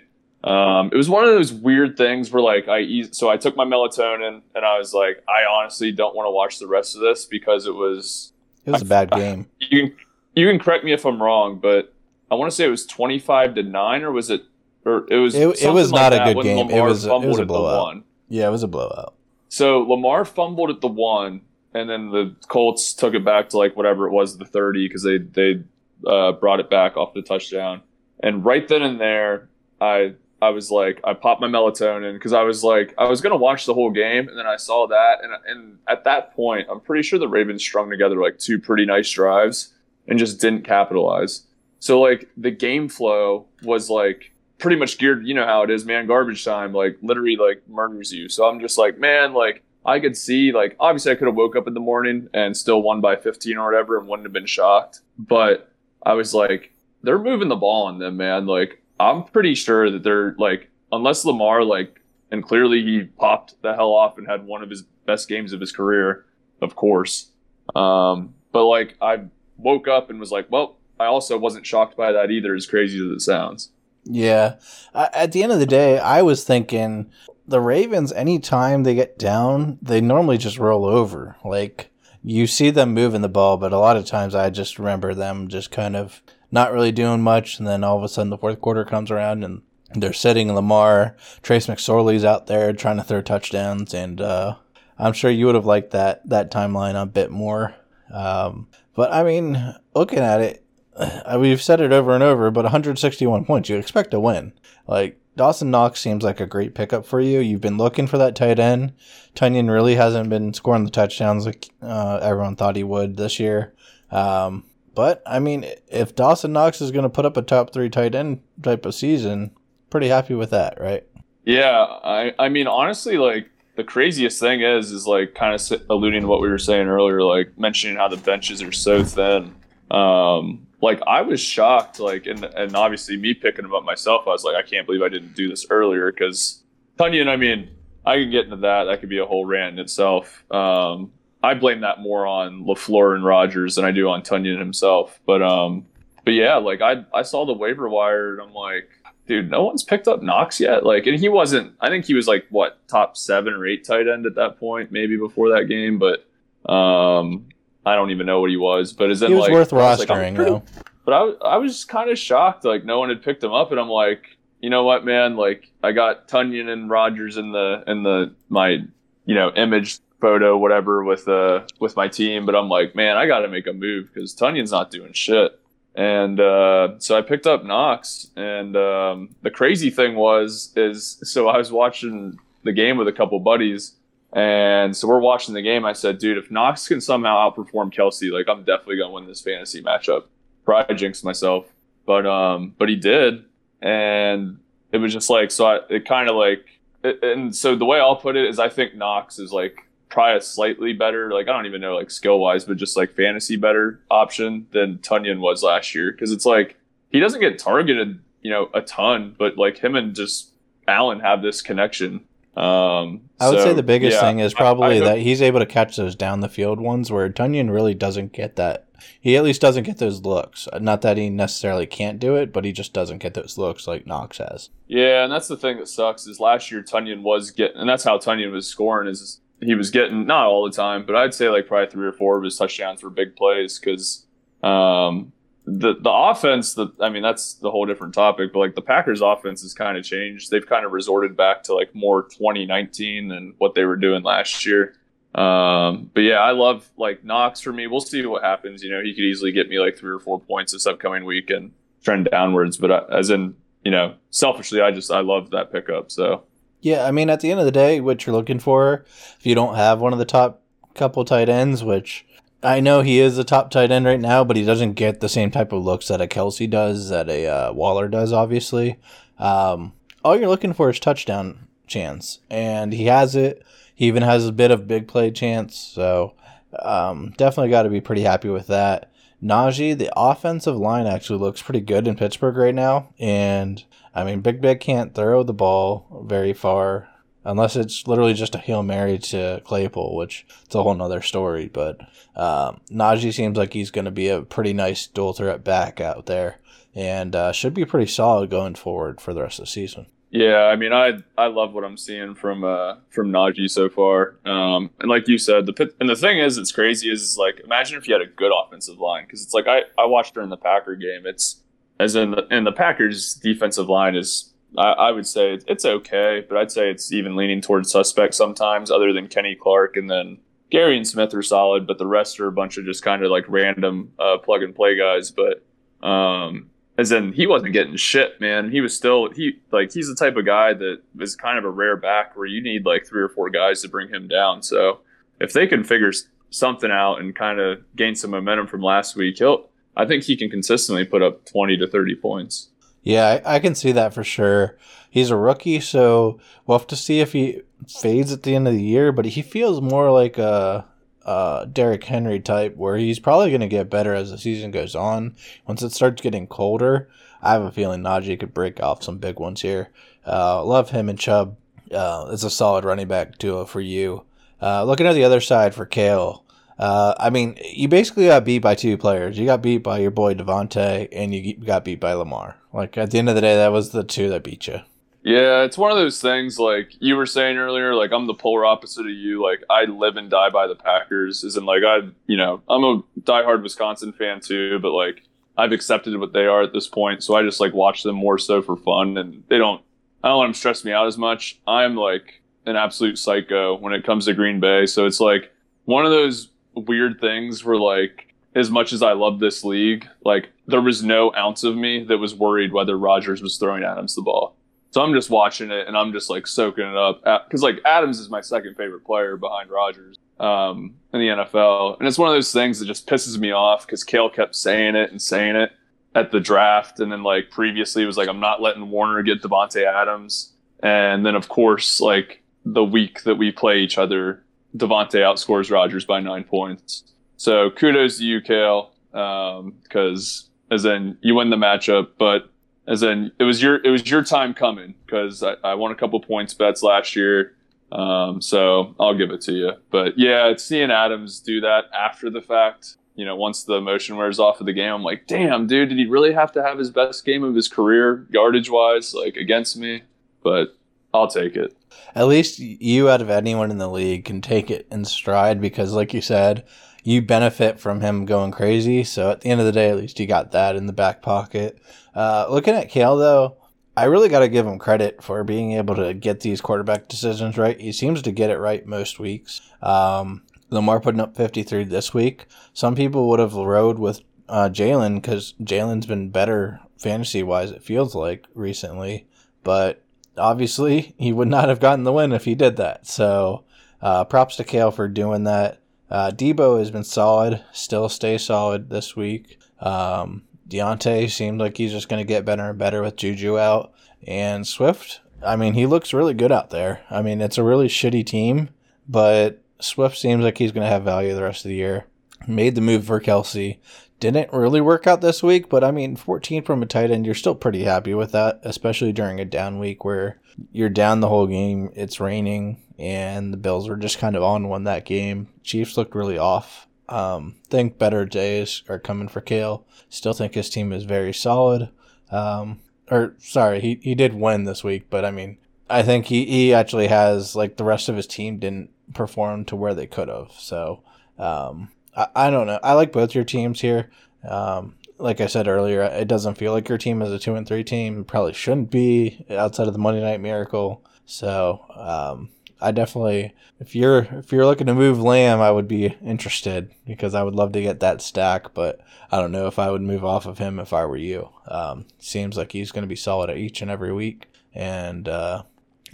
Um, it was one of those weird things where like I so I took my melatonin and I was like, I honestly don't want to watch the rest of this because it was It was a bad game. you can you can correct me if I'm wrong, but I want to say it was 25 to nine, or was it? Or it was. It- it was like not a good game. It was- it was a blowout. Yeah, it was a blowout. So Lamar fumbled at the one, and then the Colts took it back to like whatever it was, the 30, because they they uh, brought it back off the touchdown. And right then and there, I I was like, I popped my melatonin because I was like, I was gonna watch the whole game, and then I saw that, and and at that point, I'm pretty sure the Ravens strung together like two pretty nice drives and just didn't capitalize. So like the game flow was like pretty much geared. You know how it is, man. Garbage time, like literally, like murders you. So I'm just like, man, like I could see, like obviously I could have woke up in the morning and still won by 15 or whatever, and wouldn't have been shocked. But I was like, they're moving the ball on them, man. Like I'm pretty sure that they're like, unless Lamar like, and clearly he popped the hell off and had one of his best games of his career, of course. Um, but like I woke up and was like, well, I also wasn't shocked by that either, as crazy as it sounds. Yeah. At the end of the day, I was thinking the Ravens, anytime they get down, they normally just roll over. Like, you see them moving the ball, but a lot of times I just remember them just kind of not really doing much. And then all of a sudden the fourth quarter comes around and they're sitting Lamar. Trace McSorley's out there trying to throw touchdowns. And uh, I'm sure you would have liked that, that timeline a bit more. Um, but I mean, looking at it, (sighs) uh, we've said it over and over, but 161 points, you expect to win. Like Dawson Knox seems like a great pickup for you. You've been looking for that tight end. Tonyan really hasn't been scoring the touchdowns like uh, everyone thought he would this year. Um, but I mean, if Dawson Knox is going to put up a top three tight end type of season, pretty happy with that, right? Yeah, I, I mean, honestly, like the craziest thing is, is like kind of alluding to what we were saying earlier, like mentioning how the benches are so thin. Um, like I was shocked, like, and and obviously me picking them up myself, I was like, I can't believe I didn't do this earlier because Tonyan. I mean, I can get into that. That could be a whole rant in itself. Um, I blame that more on LaFleur and Rodgers than I do on Tonyan himself. But um, but yeah, like I I saw the waiver wire and I'm like, dude, no one's picked up Knox yet. Like, and he wasn't. I think he was like what top seven or eight tight end at that point, maybe before that game. But um, I don't even know what he was. But is that like worth like, rostering, pretty- though. But I, was- I was kind of shocked, like no one had picked him up, and I'm like, you know what, man? Like I got Tonyan and Rodgers in the in the my you know image photo whatever with uh with my team, but I'm like, man, I got to make a move because Tonyan's not doing shit. And uh, so I picked up Knox, and um, the crazy thing was is so I was watching the game with a couple buddies, and so we're watching the game. I said, dude, if Knox can somehow outperform Kelce, like I'm definitely gonna win this fantasy matchup. Probably jinxed myself, but um, but he did, and it was just like so. I, it kind of like, it, and so the way I'll put it is, I think Knox is like probably a slightly better, like I don't even know like skill wise, but just like fantasy better option than Tonyan was last year because it's like he doesn't get targeted, you know, a ton, but like him and Josh Allen have this connection. Um, I would so, say the biggest yeah, thing is probably I hope- that he's able to catch those down the field ones where Tonyan really doesn't get that. He at least doesn't get those looks. Not that he necessarily can't do it, but he just doesn't get those looks like Knox has. Yeah, and that's the thing that sucks is last year Tonyan was getting, and that's how Tonyan was scoring is he was getting not all the time, but I'd say like probably three or four of his touchdowns were big plays because um, the the offense, the I mean that's the whole different topic, but like the Packers' offense has kind of changed. They've kind of resorted back to like more 2019 than what they were doing last year. Um, but yeah, I love like Knox for me. We'll see what happens. You know, he could easily get me like three or four points this upcoming week and trend downwards. But I, as in, you know, selfishly, I just I love that pickup. So Yeah, I mean, at the end of the day, what you're looking for, if you don't have one of the top couple tight ends, which I know he is a top tight end right now, but he doesn't get the same type of looks that a Kelce does, that a uh, Waller does, obviously. Um, all you're looking for is touchdown chance, and he has it. He even has a bit of big play chance, so um, definitely got to be pretty happy with that. Najee, the offensive line actually looks pretty good in Pittsburgh right now, and I mean, Big Ben can't throw the ball very far unless it's literally just a hail mary to Claypool, which it's a whole nother story. But um, Najee seems like he's going to be a pretty nice dual threat back out there, and uh, should be pretty solid going forward for the rest of the season. yeah, I mean, I I love what I'm seeing from uh from Najee so far. Um, and like you said, the and the thing is, it's crazy is, is like imagine if you had a good offensive line because it's like I I watched during the Packer game. It's as in the and the Packers defensive line is I, I would say it's, okay, but I'd say it's even leaning towards suspect sometimes. Other than Kenny Clark and then Gary and Smith are solid, but the rest are a bunch of just kind of like random uh, plug and play guys. But um, as in he wasn't getting shit, man. He was still he like he's the type of guy that is kind of a rare back where you need like three or four guys to bring him down. So if they can figure something out and kind of gain some momentum from last week, he'll I think he can consistently put up twenty to thirty points. Yeah, I, I can see that for sure. He's a rookie, so we'll have to see if he fades at the end of the year. But he feels more like a, a Derrick Henry type, where he's probably going to get better as the season goes on. Once it starts getting colder, I have a feeling Najee could break off some big ones here. Uh, love him and Chubb. Uh, it's a solid running back duo for you. Uh, looking at the other side for Kale. Uh, I mean, you basically got beat by two players. You got beat by your boy Davante, and you got beat by Lamar. Like at the end of the day, that was the two that beat you. Yeah, it's one of those things like you were saying earlier, like I'm the polar opposite of you. Like I live and die by the Packers. In like I you know, I'm a diehard Wisconsin fan too, but like I've accepted what they are at this point. So I just like watch them more so for fun and they don't I don't let them stress me out as much. I'm like an absolute psycho when it comes to Green Bay. So it's like one of those weird things where like as much as I love this league, like there was no ounce of me that was worried whether Rodgers was throwing Adams the ball. So I'm just watching it and I'm just like soaking it up. Because like Adams is my second favorite player behind Rodgers um, in the NFL, and it's one of those things that just pisses me off because Kale kept saying it and saying it at the draft, and then like previously it was like I'm not letting Warner get Davante Adams, and then of course like the week that we play each other, Davante outscores Rodgers by nine points. So kudos to you, Kale, because as in you win the matchup, but as in it was your it was your time coming because I, I won a couple points bets last year. Um, so I'll give it to you. But yeah, it's seeing Adams do that after the fact you know, once the emotion wears off of the game, I'm like, damn, dude, did he really have to have his best game of his career, yardage wise, like against me? But I'll take it. At least you, out of anyone in the league, can take it in stride because, like you said, you benefit from him going crazy. So at the end of the day, at least you got that in the back pocket. Uh, looking at Kale, though, I really got to give him credit for being able to get these quarterback decisions right. He seems to get it right most weeks. Um, Lamar putting up 53 this week. Some people would have rode with uh, Jalen because Jalen's been better fantasy wise, it feels like, recently. But obviously, he would not have gotten the win if he did that. So uh, props to Kale for doing that. Uh, Deebo has been solid, still stay solid this week. Um, Diontae seems like he's just going to get better and better with Juju out. And Swift, I mean, he looks really good out there. I mean, it's a really shitty team, but Swift seems like he's going to have value the rest of the year. Made the move for Kelce. Didn't really work out this week, but I mean, 14 from a tight end, you're still pretty happy with that, especially during a down week where you're down the whole game. It's raining, and the Bills were just kind of on one that game. Chiefs looked really off. Um, think better days are coming for Kale. Still think his team is very solid. Um, or sorry, he, he did win this week, but I mean, I think he, he actually has like the rest of his team didn't perform to where they could have. So um, I, I don't know. I like both your teams here. Um, like I said earlier, it doesn't feel like your team is a two and three team. Probably shouldn't be outside of the Monday Night Miracle. So um, I definitely, if you're if you're looking to move Lamb, I would be interested because I would love to get that stack. But I don't know if I would move off of him if I were you. Um, seems like he's going to be solid at each and every week, and uh,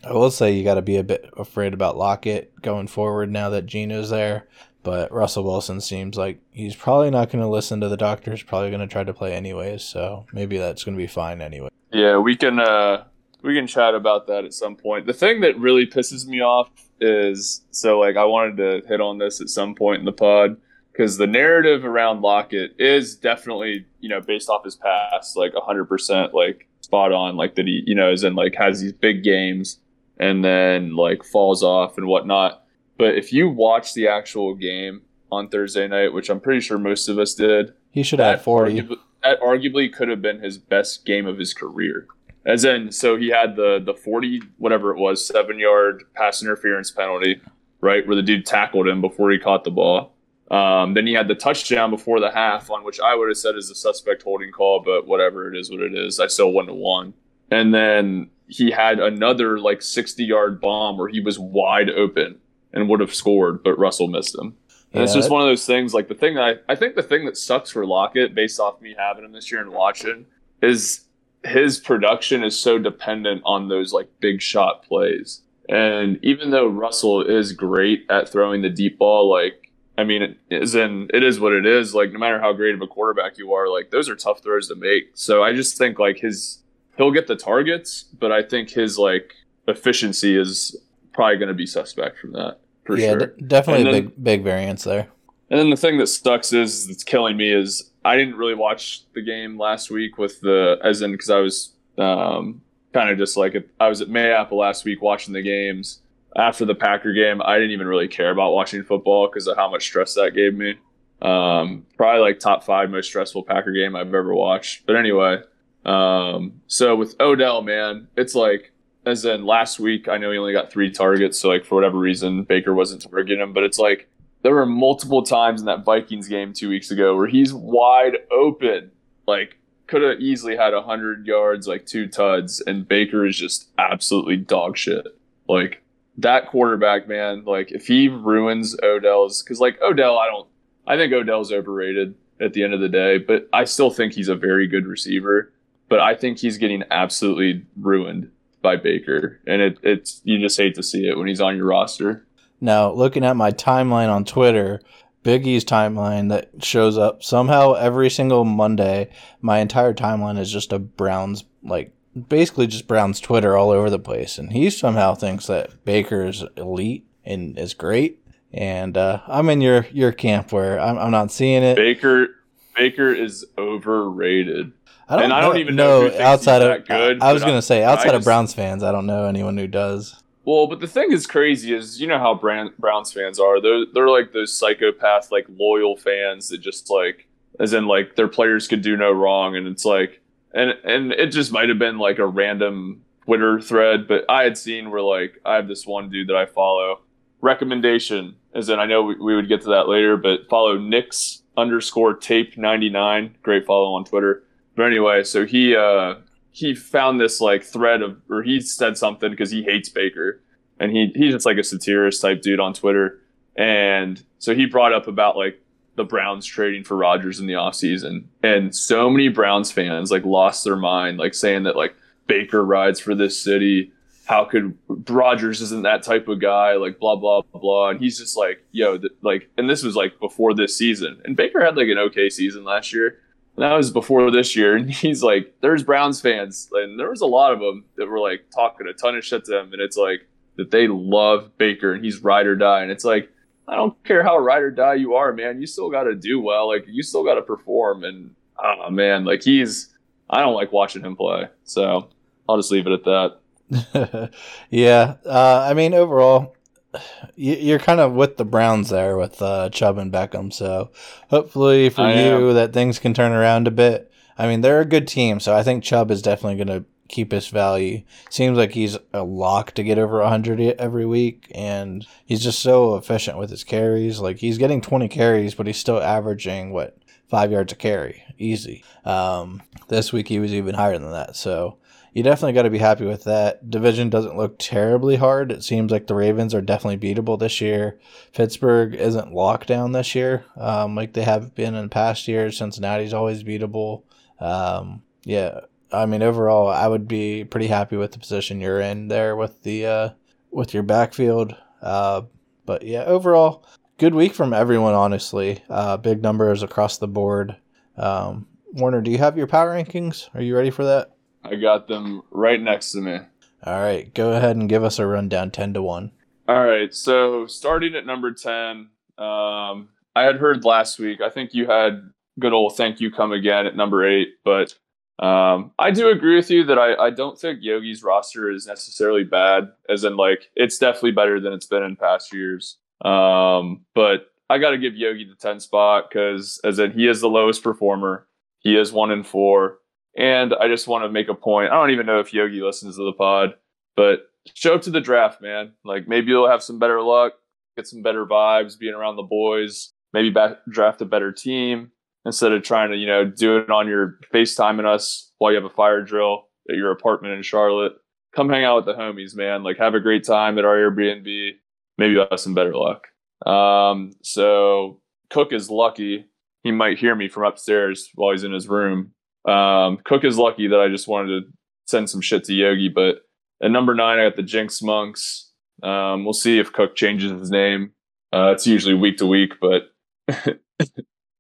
I will say you got to be a bit afraid about Lockett going forward now that Geno's there. But Russell Wilson seems like he's probably not going to listen to the doctors. Probably going to try to play anyways. So maybe that's going to be fine anyway. Yeah, we can uh, we can chat about that at some point. The thing that really pisses me off is so like I wanted to hit on this at some point in the pod because the narrative around Lockett is definitely you know based off his past like hundred percent like spot on like that he you know is in like has these big games and then like falls off and whatnot. But if you watch the actual game on Thursday night, which I'm pretty sure most of us did, he should have 40. Arguably, that arguably could have been his best game of his career. As in, so he had the the 40 whatever it was, seven yard pass interference penalty, right, where the dude tackled him before he caught the ball. Um, then he had the touchdown before the half, on which I would have said is a suspect holding call, but whatever it is, what it is, I still wouldn't have won. And then he had another like 60 yard bomb where he was wide open and would have scored, but Russell missed him. And yeah, it's just one of those things. Like the thing that I, I think the thing that sucks for Lockett, based off me having him this year and watching, is his production is so dependent on those like big shot plays. And even though Russell is great at throwing the deep ball, like I mean, it is in it is what it is. Like no matter how great of a quarterback you are, like those are tough throws to make. So I just think like his he'll get the targets, but I think his like efficiency is probably going to be suspect from that for yeah, sure. D- definitely then, big big variance there. And then the thing that sucks is that's killing me is I didn't really watch the game last week with the as in because I was um, kind of just like I was at Mayapple last week watching the games after the Packer game. I didn't even really care about watching football because of how much stress that gave me. Um, probably like top five most stressful Packer game I've ever watched. But anyway, um, so with Odell, man, it's like as in last week, I know he only got three targets, so like for whatever reason, Baker wasn't targeting him, but it's like there were multiple times in that Vikings game two weeks ago where he's wide open, like could have easily had hundred yards, like two tuds, and Baker is just absolutely dog shit. Like that quarterback, man. Like if he ruins Odell's, because like Odell, I don't, I think Odell's overrated at the end of the day, but I still think he's a very good receiver but I think he's getting absolutely ruined by Baker, and it, it's you just hate to see it when he's on your roster. Now, looking at my timeline on Twitter, Biggie's timeline that shows up somehow every single Monday. My entire timeline is just a Browns like basically just Brown's Twitter all over the place, and he somehow thinks that Baker is elite and is great. And uh, I'm in your your camp where I'm, I'm not seeing it. Baker Baker is overrated. I don't, and I don't even know, know outside of good. I, I was gonna say outside just, of Browns fans, I don't know anyone who does. Well, but the thing is crazy is you know how Browns fans are. They're they're like those psychopath like loyal fans that just like as in like their players could do no wrong, and it's like and and it just might have been like a random Twitter thread, but I had seen where like I have this one dude that I follow. Recommendation is in I know we, we would get to that later, but follow Nick's underscore tape ninety nine. Great follow on Twitter. But anyway, so he uh he found this like thread of or he said something because he hates Baker and he he's just like a satirist type dude on Twitter. And so he brought up about like the Browns trading for Rodgers in the offseason. And so many Browns fans like lost their mind, like saying that like Baker rides for this city. How could Rodgers isn't that type of guy? Like blah blah blah. And he's just like, yo, th- like, and this was like before this season. And Baker had like an okay season last year. And that was before this year. And (laughs) he's like, there's Browns fans, and there was a lot of them that were like talking a ton of shit to him. And it's like that they love Baker and he's ride or die. And it's like, I don't care how ride or die you are, man. You still got to do well. Like you still got to perform. And oh man, like he's. I don't like watching him play. So I'll just leave it at that. (laughs) yeah, uh, I mean overall, (sighs) you're kind of with the Browns there with uh, Chubb and Beckham. So hopefully for I you am. that things can turn around a bit. I mean they're a good team, so I think Chubb is definitely going to keep his value. Seems like he's a lock to get over 100 every week, and he's just so efficient with his carries. Like he's getting 20 carries, but he's still averaging what five yards a carry, easy. Um, this week he was even higher than that. So you definitely got to be happy with that. Division doesn't look terribly hard. It seems like the Ravens are definitely beatable this year. Pittsburgh isn't locked down this year, um, like they have been in past years. Cincinnati's always beatable. Um, yeah, I mean overall, I would be pretty happy with the position you're in there with the uh, with your backfield. Uh, but yeah, overall, good week from everyone. Honestly, uh, big numbers across the board. Um, Warner, do you have your power rankings? Are you ready for that? I got them right next to me. All right, go ahead and give us a rundown 10 to 1. All right, so starting at number 10, um, I had heard last week, I think you had good old thank you come again at number 8, but um, I do agree with you that I, I don't think Yogi's roster is necessarily bad, as in, like, it's definitely better than it's been in past years. Um, but I got to give Yogi the 10 spot because, as in, he is the lowest performer. He is one in four. And I just want to make a point. I don't even know if Yogi listens to the pod, but show up to the draft, man. Like maybe you'll have some better luck, get some better vibes being around the boys, maybe back, draft a better team instead of trying to, you know, do it on your FaceTiming us while you have a fire drill at your apartment in Charlotte. Come hang out with the homies, man. Like have a great time at our Airbnb. Maybe you'll have some better luck. Um, so Cook is lucky. He might hear me from upstairs while he's in his room um, Cook is lucky that I just wanted to send some shit to Yogi, but at number nine, I got the Jinx Monks. Um, we'll see if Cook changes his name. Uh, it's usually week to week, but (laughs)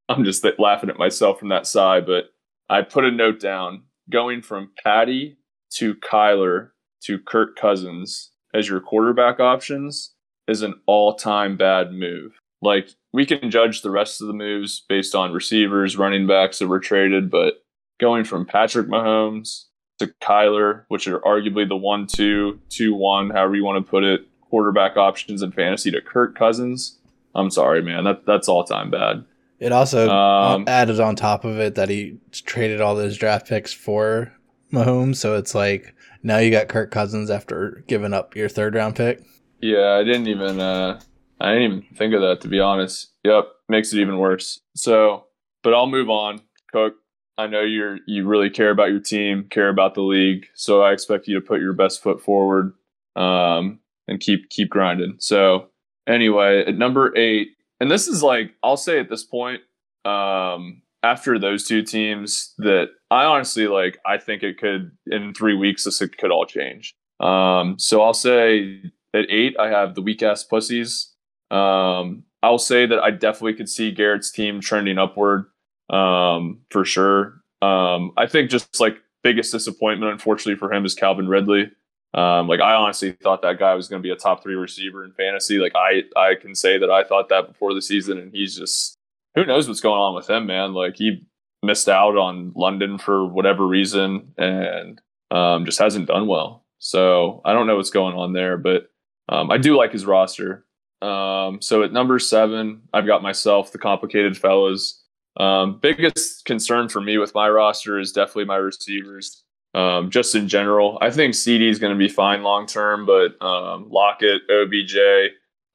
I'm just laughing at myself from that side. But I put a note down going from Patty to Kyler to Kirk Cousins as your quarterback options is an all time bad move. Like, we can judge the rest of the moves based on receivers, running backs that were traded, but going from Patrick Mahomes to Kyler, which are arguably the one, two, two, one, however you want to put it, quarterback options in fantasy to Kirk Cousins. I'm sorry, man. That that's all time bad. It also um, added on top of it that he traded all those draft picks for Mahomes, so it's like now you got Kirk Cousins after giving up your third round pick. Yeah, I didn't even uh I didn't even think of that to be honest. Yep, makes it even worse. So, but I'll move on. Cook, I know you're you really care about your team, care about the league, so I expect you to put your best foot forward um, and keep keep grinding. So anyway, at number eight, and this is like I'll say at this point, um, after those two teams, that I honestly like. I think it could in three weeks this could all change. Um, so I'll say at eight, I have the weak ass pussies. Um, I'll say that I definitely could see Garrett's team trending upward um, for sure. Um, I think just like biggest disappointment, unfortunately for him, is Calvin Ridley. Um, like I honestly thought that guy was going to be a top three receiver in fantasy. Like I, I can say that I thought that before the season, and he's just who knows what's going on with him, man. Like he missed out on London for whatever reason, and um, just hasn't done well. So I don't know what's going on there, but um, I do like his roster. Um, so at number seven, I've got myself, the complicated fellas. Um, biggest concern for me with my roster is definitely my receivers. Um, just in general, I think CD is going to be fine long term, but um, Lockett, OBJ,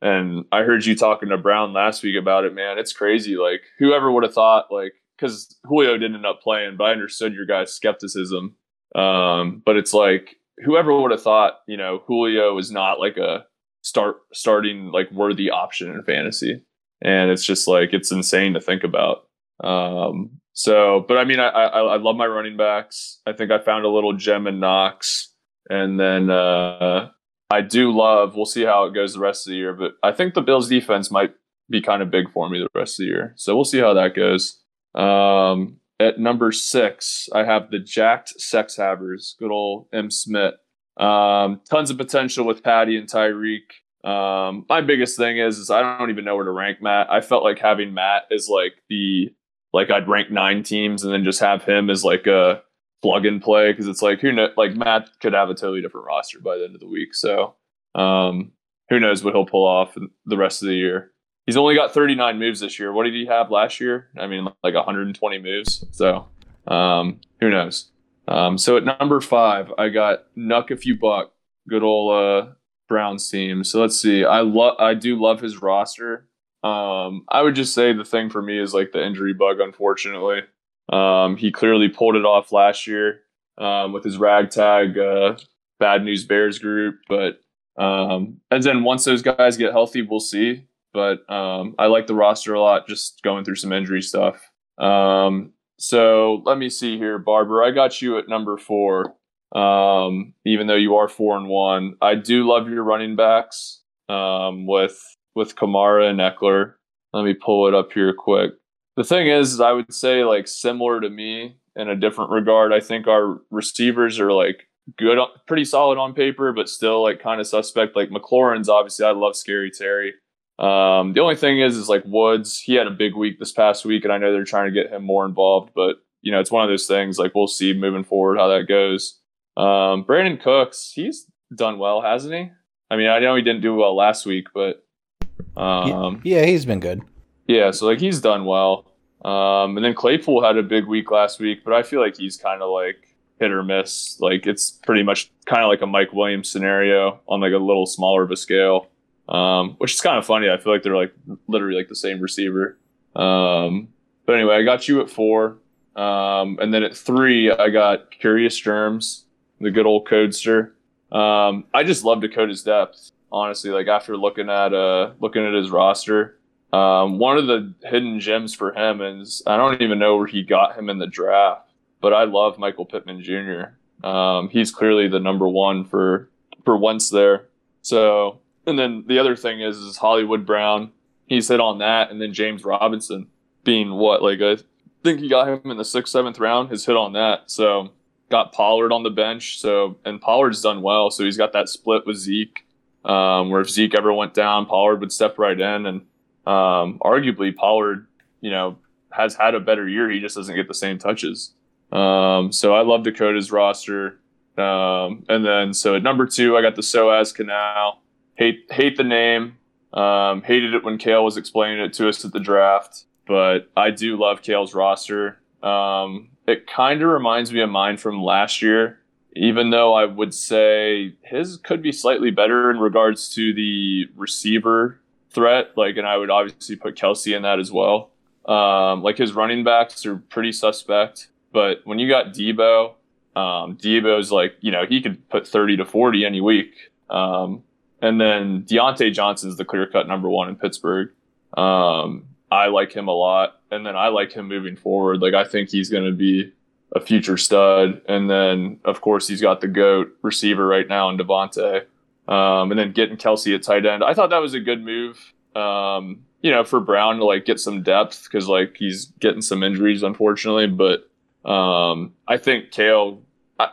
and I heard you talking to Brown last week about it. Man, it's crazy. Like whoever would have thought, like because Julio didn't end up playing, but I understood your guys' skepticism. Um, but it's like whoever would have thought, you know, Julio is not like a start starting like worthy option in fantasy, and it's just like it's insane to think about. Um, so, but I mean, I, I, I love my running backs. I think I found a little gem in Knox, and then uh, I do love. We'll see how it goes the rest of the year, but I think the Bills' defense might be kind of big for me the rest of the year. So we'll see how that goes. Um, at number six, I have the jacked sex havers, good old M. Smith. Um, tons of potential with Patty and Tyreek. Um, my biggest thing is, is I don't even know where to rank Matt. I felt like having Matt is like the like I'd rank nine teams and then just have him as like a plug and play because it's like who know like Matt could have a totally different roster by the end of the week. So um, who knows what he'll pull off the rest of the year he's only got 39 moves this year. What did he have last year? I mean, like 120 moves. So um, who knows? Um, so at number five, I got Nuck if you buck, good old uh, Browns team. So let's see. I love, I do love his roster. Um, I would just say the thing for me is like the injury bug. Unfortunately, um, he clearly pulled it off last year um, with his ragtag uh, bad news Bears group, but um, and then once those guys get healthy, we'll see but um, I like the roster a lot. Just going through some injury stuff. Um, so let me see here, Barber. I got you at number four. Um, even though you are four and one, I do love your running backs. Um, with with Kamara and Ekeler. Let me pull it up here quick. The thing is, I would say like similar to me in a different regard. I think our receivers are like good, pretty solid on paper, but still like kind of suspect. Like McLaurin's obviously, I love Scary Terry. Um, the only thing is, is like Woods, he had a big week this past week, and I know they're trying to get him more involved, but you know, it's one of those things. Like we'll see moving forward how that goes. Um, Brandin Cooks, he's done well, hasn't he? I mean, I know he didn't do well last week, but um, yeah, he's been good. Yeah, so like he's done well. Um, and then Claypool had a big week last week, but I feel like he's kind of like hit or miss. Like it's pretty much kind of like a Mike Williams scenario on like a little smaller of a scale um, which is kind of funny. I feel like they're like literally like the same receiver. Um, but anyway, I got you at four. Um, and then at three, I got Curious Germs, the good old codester. Um, I just love Dakota's depth, honestly. Like after looking at uh looking at his roster, um, one of the hidden gems for him is I don't even know where he got him in the draft, but I love Michael Pittman Jr. Um, he's clearly the number one for for once there. So and then the other thing is, is Hollywood Brown. He's hit on that, and then James Robinson being what like I think he got him in the sixth, seventh round. Has hit on that, so got Pollard on the bench. So and Pollard's done well, so he's got that split with Zeke. Um, where if Zeke ever went down, Pollard would step right in, and um, arguably Pollard, you know, has had a better year. He just doesn't get the same touches. Um, so I love Dakota's roster. Um, and then so at number two, I got the Soaz Canal hate hate the name. Um, hated it when Kale was explaining it to us at the draft, but I do love Kale's roster. Um, it kind of reminds me of mine from last year, even though I would say his could be slightly better in regards to the receiver threat. Like, and I would obviously put Kelce in that as well. Um, like his running backs are pretty suspect, but when you got Deebo, um, Deebo's like you know he could put thirty to forty any week. Um, and then Diontae Johnson's the clear cut number one in Pittsburgh. Um, I like him a lot. And then I like him moving forward. Like, I think he's going to be a future stud. And then, of course, he's got the GOAT receiver right now in Davante. Um, and then getting Kelce at tight end. I thought that was a good move, um, you know, for Brown to like get some depth because like he's getting some injuries, unfortunately. But um, I think Kale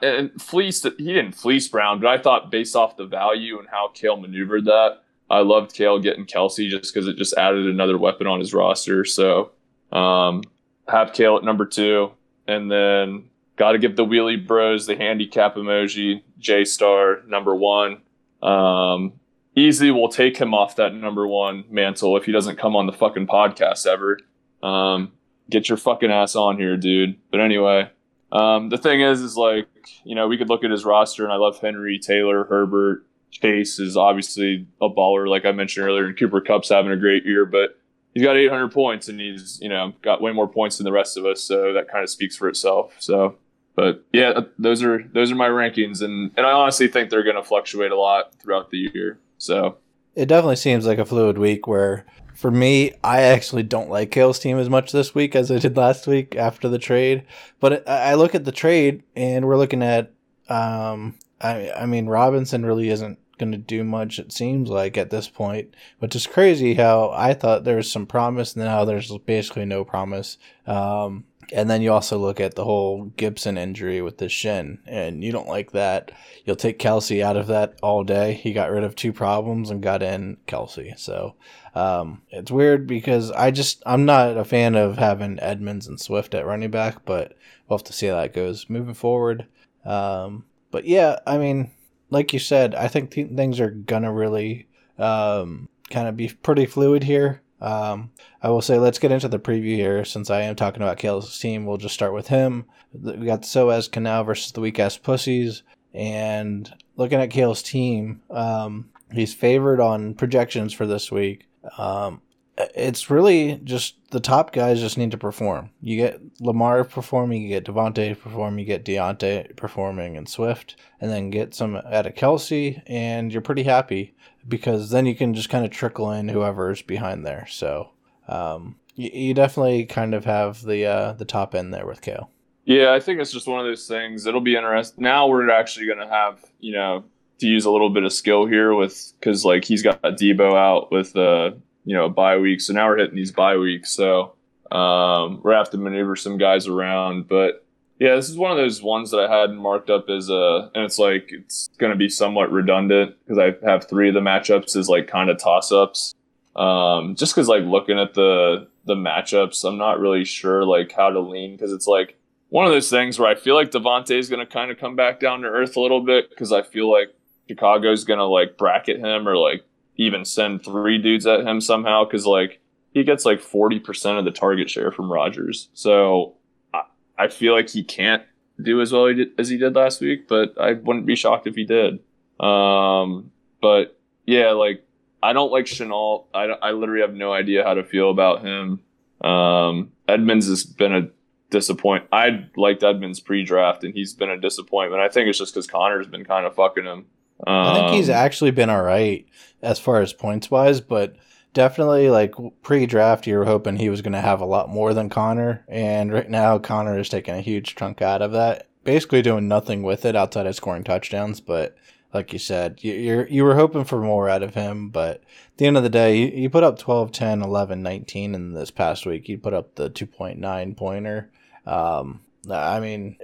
and fleece he didn't fleece Brown, but I thought based off the value and how Kale maneuvered that, I loved Kale getting Kelce just because it just added another weapon on his roster. So um, have Kale at number two, and then got to give the wheelie bros the handicap emoji. J Star number one. Um, easily will take him off that number one mantle if he doesn't come on the fucking podcast ever. Um, get your fucking ass on here, dude. But anyway, um, the thing is, is like, you know, we could look at his roster and I love Henry, Taylor, Herbert. Chase is obviously a baller, like I mentioned earlier, and Cooper Kupp's having a great year, but he's got 800 points and he's, you know, got way more points than the rest of us. So that kind of speaks for itself. So, but yeah, those are, those are my rankings. And, and I honestly think they're going to fluctuate a lot throughout the year. So it definitely seems like a fluid week where for me, I actually don't like Kale's team as much this week as I did last week after the trade. But I look at the trade, and we're looking at, um, I, I mean, Robinson really isn't going to do much. It seems like at this point, which is crazy. How I thought there was some promise, and now there's basically no promise. Um, and then you also look at the whole Gibson injury with the shin, and you don't like that. You'll take Kelce out of that all day. He got rid of two problems and got in Kelce. So um, it's weird because I just I'm not a fan of having Edmonds and Swift at running back, but we'll have to see how that goes moving forward. Um, but yeah, I mean, like you said, I think th- things are gonna really um, kind of be pretty fluid here. Um, I will say, let's get into the preview here. Since I am talking about Kale's team, we'll just start with him. We got SOAS Canal versus the Weak Ass Pussies. And looking at Kale's team, um, he's favored on projections for this week. Um, it's really just the top guys just need to perform. You get Lamar performing, you get Davante performing, you get Diontae performing and Swift, and then get some out of Kelce, and you're pretty happy because then you can just kind of trickle in whoever's behind there. So um, you, you, definitely kind of have the uh, the top end there with Kale. Yeah, I think it's just one of those things. It'll be interesting. Now we're actually going to have you know to use a little bit of skill here with because like he's got Debo out with uh you know bye week, so now we're hitting these bye weeks. So um, we're have to maneuver some guys around, but yeah, this is one of those ones that I had marked up as a, and it's like it's going to be somewhat redundant because I have three of the matchups as like kind of toss ups. Um, just because like looking at the the matchups, I'm not really sure like how to lean because it's like one of those things where I feel like Davante is going to kind of come back down to earth a little bit because I feel like Chicago's going to like bracket him or like even send three dudes at him somehow because like he gets like 40% of the target share from Rodgers. So I I feel like he can't do as well as he did last week, but I wouldn't be shocked if he did. Um, but yeah, like I don't like Shenault. I, I literally have no idea how to feel about him. Um, Edmonds has been a disappoint. I liked Edmonds pre-draft, and he's been a disappointment. I think it's just because Conner's been kind of fucking him. Um, I think he's um, actually been all right as far as points wise, but definitely like pre-draft you were hoping he was going to have a lot more than Conner and right now Conner is taking a huge chunk out of that basically doing nothing with it outside of scoring touchdowns but like you said you, you're you were hoping for more out of him but at the end of the day you, you put up 12 10 11 19 in this past week. You put up the 2.9 pointer. Um, i mean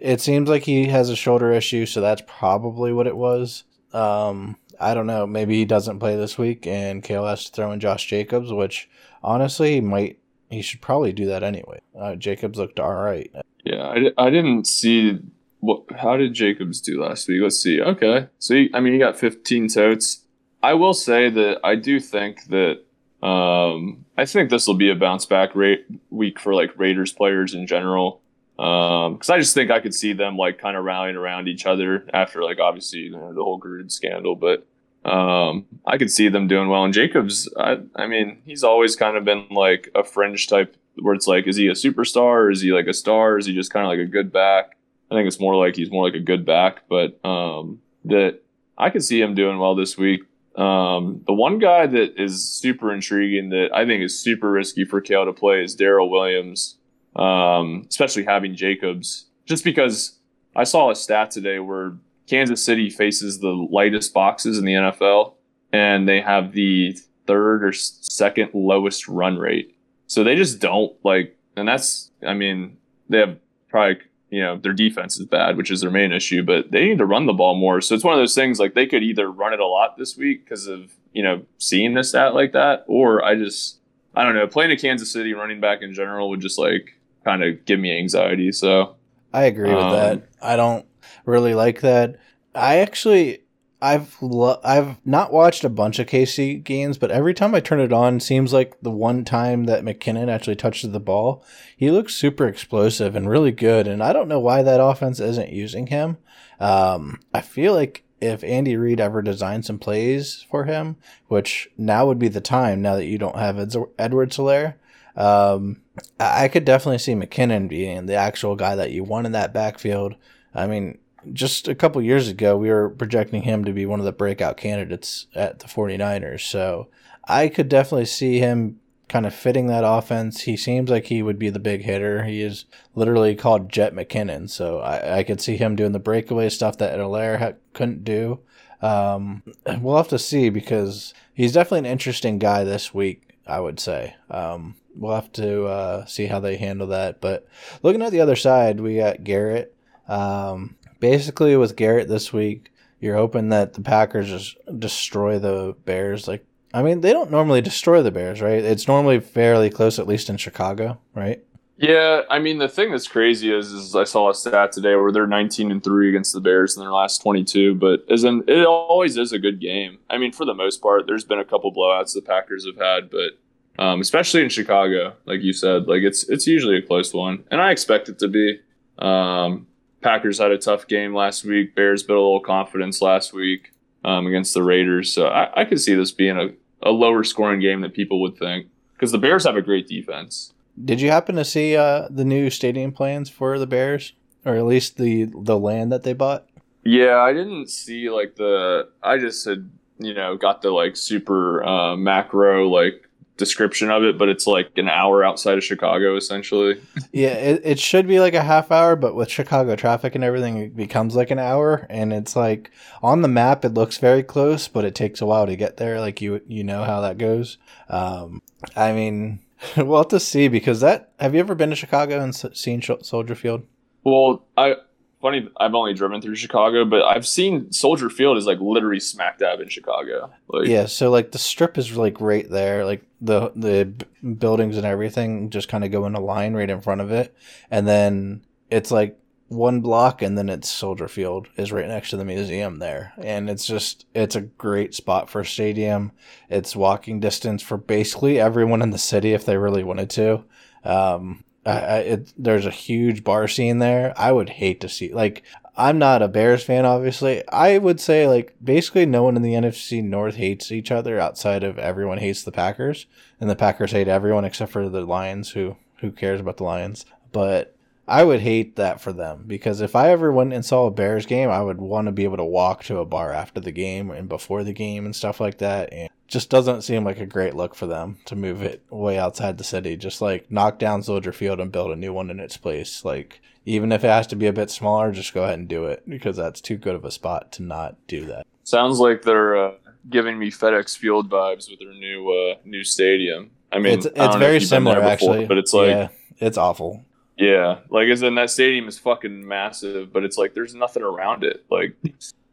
it seems like he has a shoulder issue so that's probably what it was um, I don't know. Maybe he doesn't play this week, and Kale has to throw in Josh Jacobs, which honestly he might. He should probably do that anyway. Uh, Jacobs looked all right. Yeah, I, I didn't see what. How did Jacobs do last week? Let's see. Okay, so he, I mean he got 15 totes. I will say that I do think that um, I think this will be a bounce back rate week for like Raiders players in general because um, I just think I could see them like kind of rallying around each other after like obviously you know, the whole Gruden scandal, but um, I could see them doing well. And Jacobs, I, I mean, he's always kind of been like a fringe type where it's like, is he a superstar or is he like a star? Or is he just kind of like a good back? I think it's more like he's more like a good back, but um, that I could see him doing well this week. Um, the one guy that is super intriguing that I think is super risky for Kale to play is Darrel Williams um, especially having Jacobs, just because I saw a stat today where Kansas City faces the lightest boxes in the NFL, and they have the third or second lowest run rate. So they just don't like, and that's, I mean, they have probably, you know, their defense is bad, which is their main issue, but they need to run the ball more. So it's one of those things like they could either run it a lot this week because of, you know, seeing this stat like that, or I just, I don't know, playing a Kansas City running back in general would just like kind of give me anxiety. So I agree with um, that. I don't really like that. I actually I've lo- I've not watched a bunch of KC games, but every time I turn it on, seems like the one time that McKinnon actually touches the ball, he looks super explosive and really good. And I don't know why that offense isn't using him. Um, I feel like if Andy Reid ever designed some plays for him, which now would be the time now that you don't have Edwards-Helaire, um, I could definitely see McKinnon being the actual guy that you want in that backfield. I mean, just a couple years ago, we were projecting him to be one of the breakout candidates at the 49ers. So I could definitely see him kind of fitting that offense. He seems like he would be the big hitter. He is literally called Jet McKinnon. So I, I could see him doing the breakaway stuff that Helaire ha- couldn't do. Um, we'll have to see because he's definitely an interesting guy this week, I would say. Um, we'll have to uh, see how they handle that. But looking at the other side, we got Garrett. Um, basically with Garrett this week, you're hoping that the Packers just destroy the Bears. Like, I mean, they don't normally destroy the Bears, right? It's normally fairly close, at least in Chicago, right? Yeah, I mean the thing that's crazy is, is I saw a stat today where they're 19 and three against the Bears in their last 22, but isn't it always is a good game. I mean, for the most part, there's been a couple blowouts the Packers have had, but um, especially in Chicago, like you said, like it's it's usually a close one, and I expect it to be. Um, Packers had a tough game last week. Bears built a little confidence last week um, against the Raiders. So I, I could see this being a, a lower scoring game than people would think because the Bears have a great defense. Did you happen to see uh, the new stadium plans for the Bears, or at least the the land that they bought? Yeah, I didn't see like the. I just had you know got the like super uh, macro like description of it, but it's like an hour outside of Chicago, essentially. yeah, it, it should be like a half hour, but with Chicago traffic and everything, it becomes like an hour. And it's like on the map, it looks very close, but it takes a while to get there. Like you, you know how that goes. Um, I mean, (laughs) we'll have to see because that. Have you ever been to Chicago and seen Soldier Field? Well, I funny I've only driven through Chicago, but I've seen Soldier Field is like literally smack dab in Chicago. Like, yeah, so like the strip is like right there, like the the buildings and everything just kind of go in a line right in front of it, and then it's like one block and then it's Soldier Field is right next to the museum there. And it's just it's a great spot for a stadium. It's walking distance for basically everyone in the city if they really wanted to. Um, I, it, there's a huge bar scene there. I would hate to see like I'm not a Bears fan, obviously. I would say like basically no one in the NFC North hates each other outside of everyone hates the Packers, and the Packers hate everyone except for the Lions. Who who cares about the Lions? But I would hate that for them because if I ever went and saw a Bears game, I would want to be able to walk to a bar after the game and before the game and stuff like that. And just doesn't seem like a great look for them to move it way outside the city. Just like knock down Soldier Field and build a new one in its place. Like even if it has to be a bit smaller, just go ahead and do it because that's too good of a spot to not do that. Sounds like they're uh, giving me FedEx Field vibes with their new uh, new stadium. I mean, it's, it's very similar before, actually, but it's like yeah, it's awful. Yeah, like as in that stadium is fucking massive, but it's like there's nothing around it. Like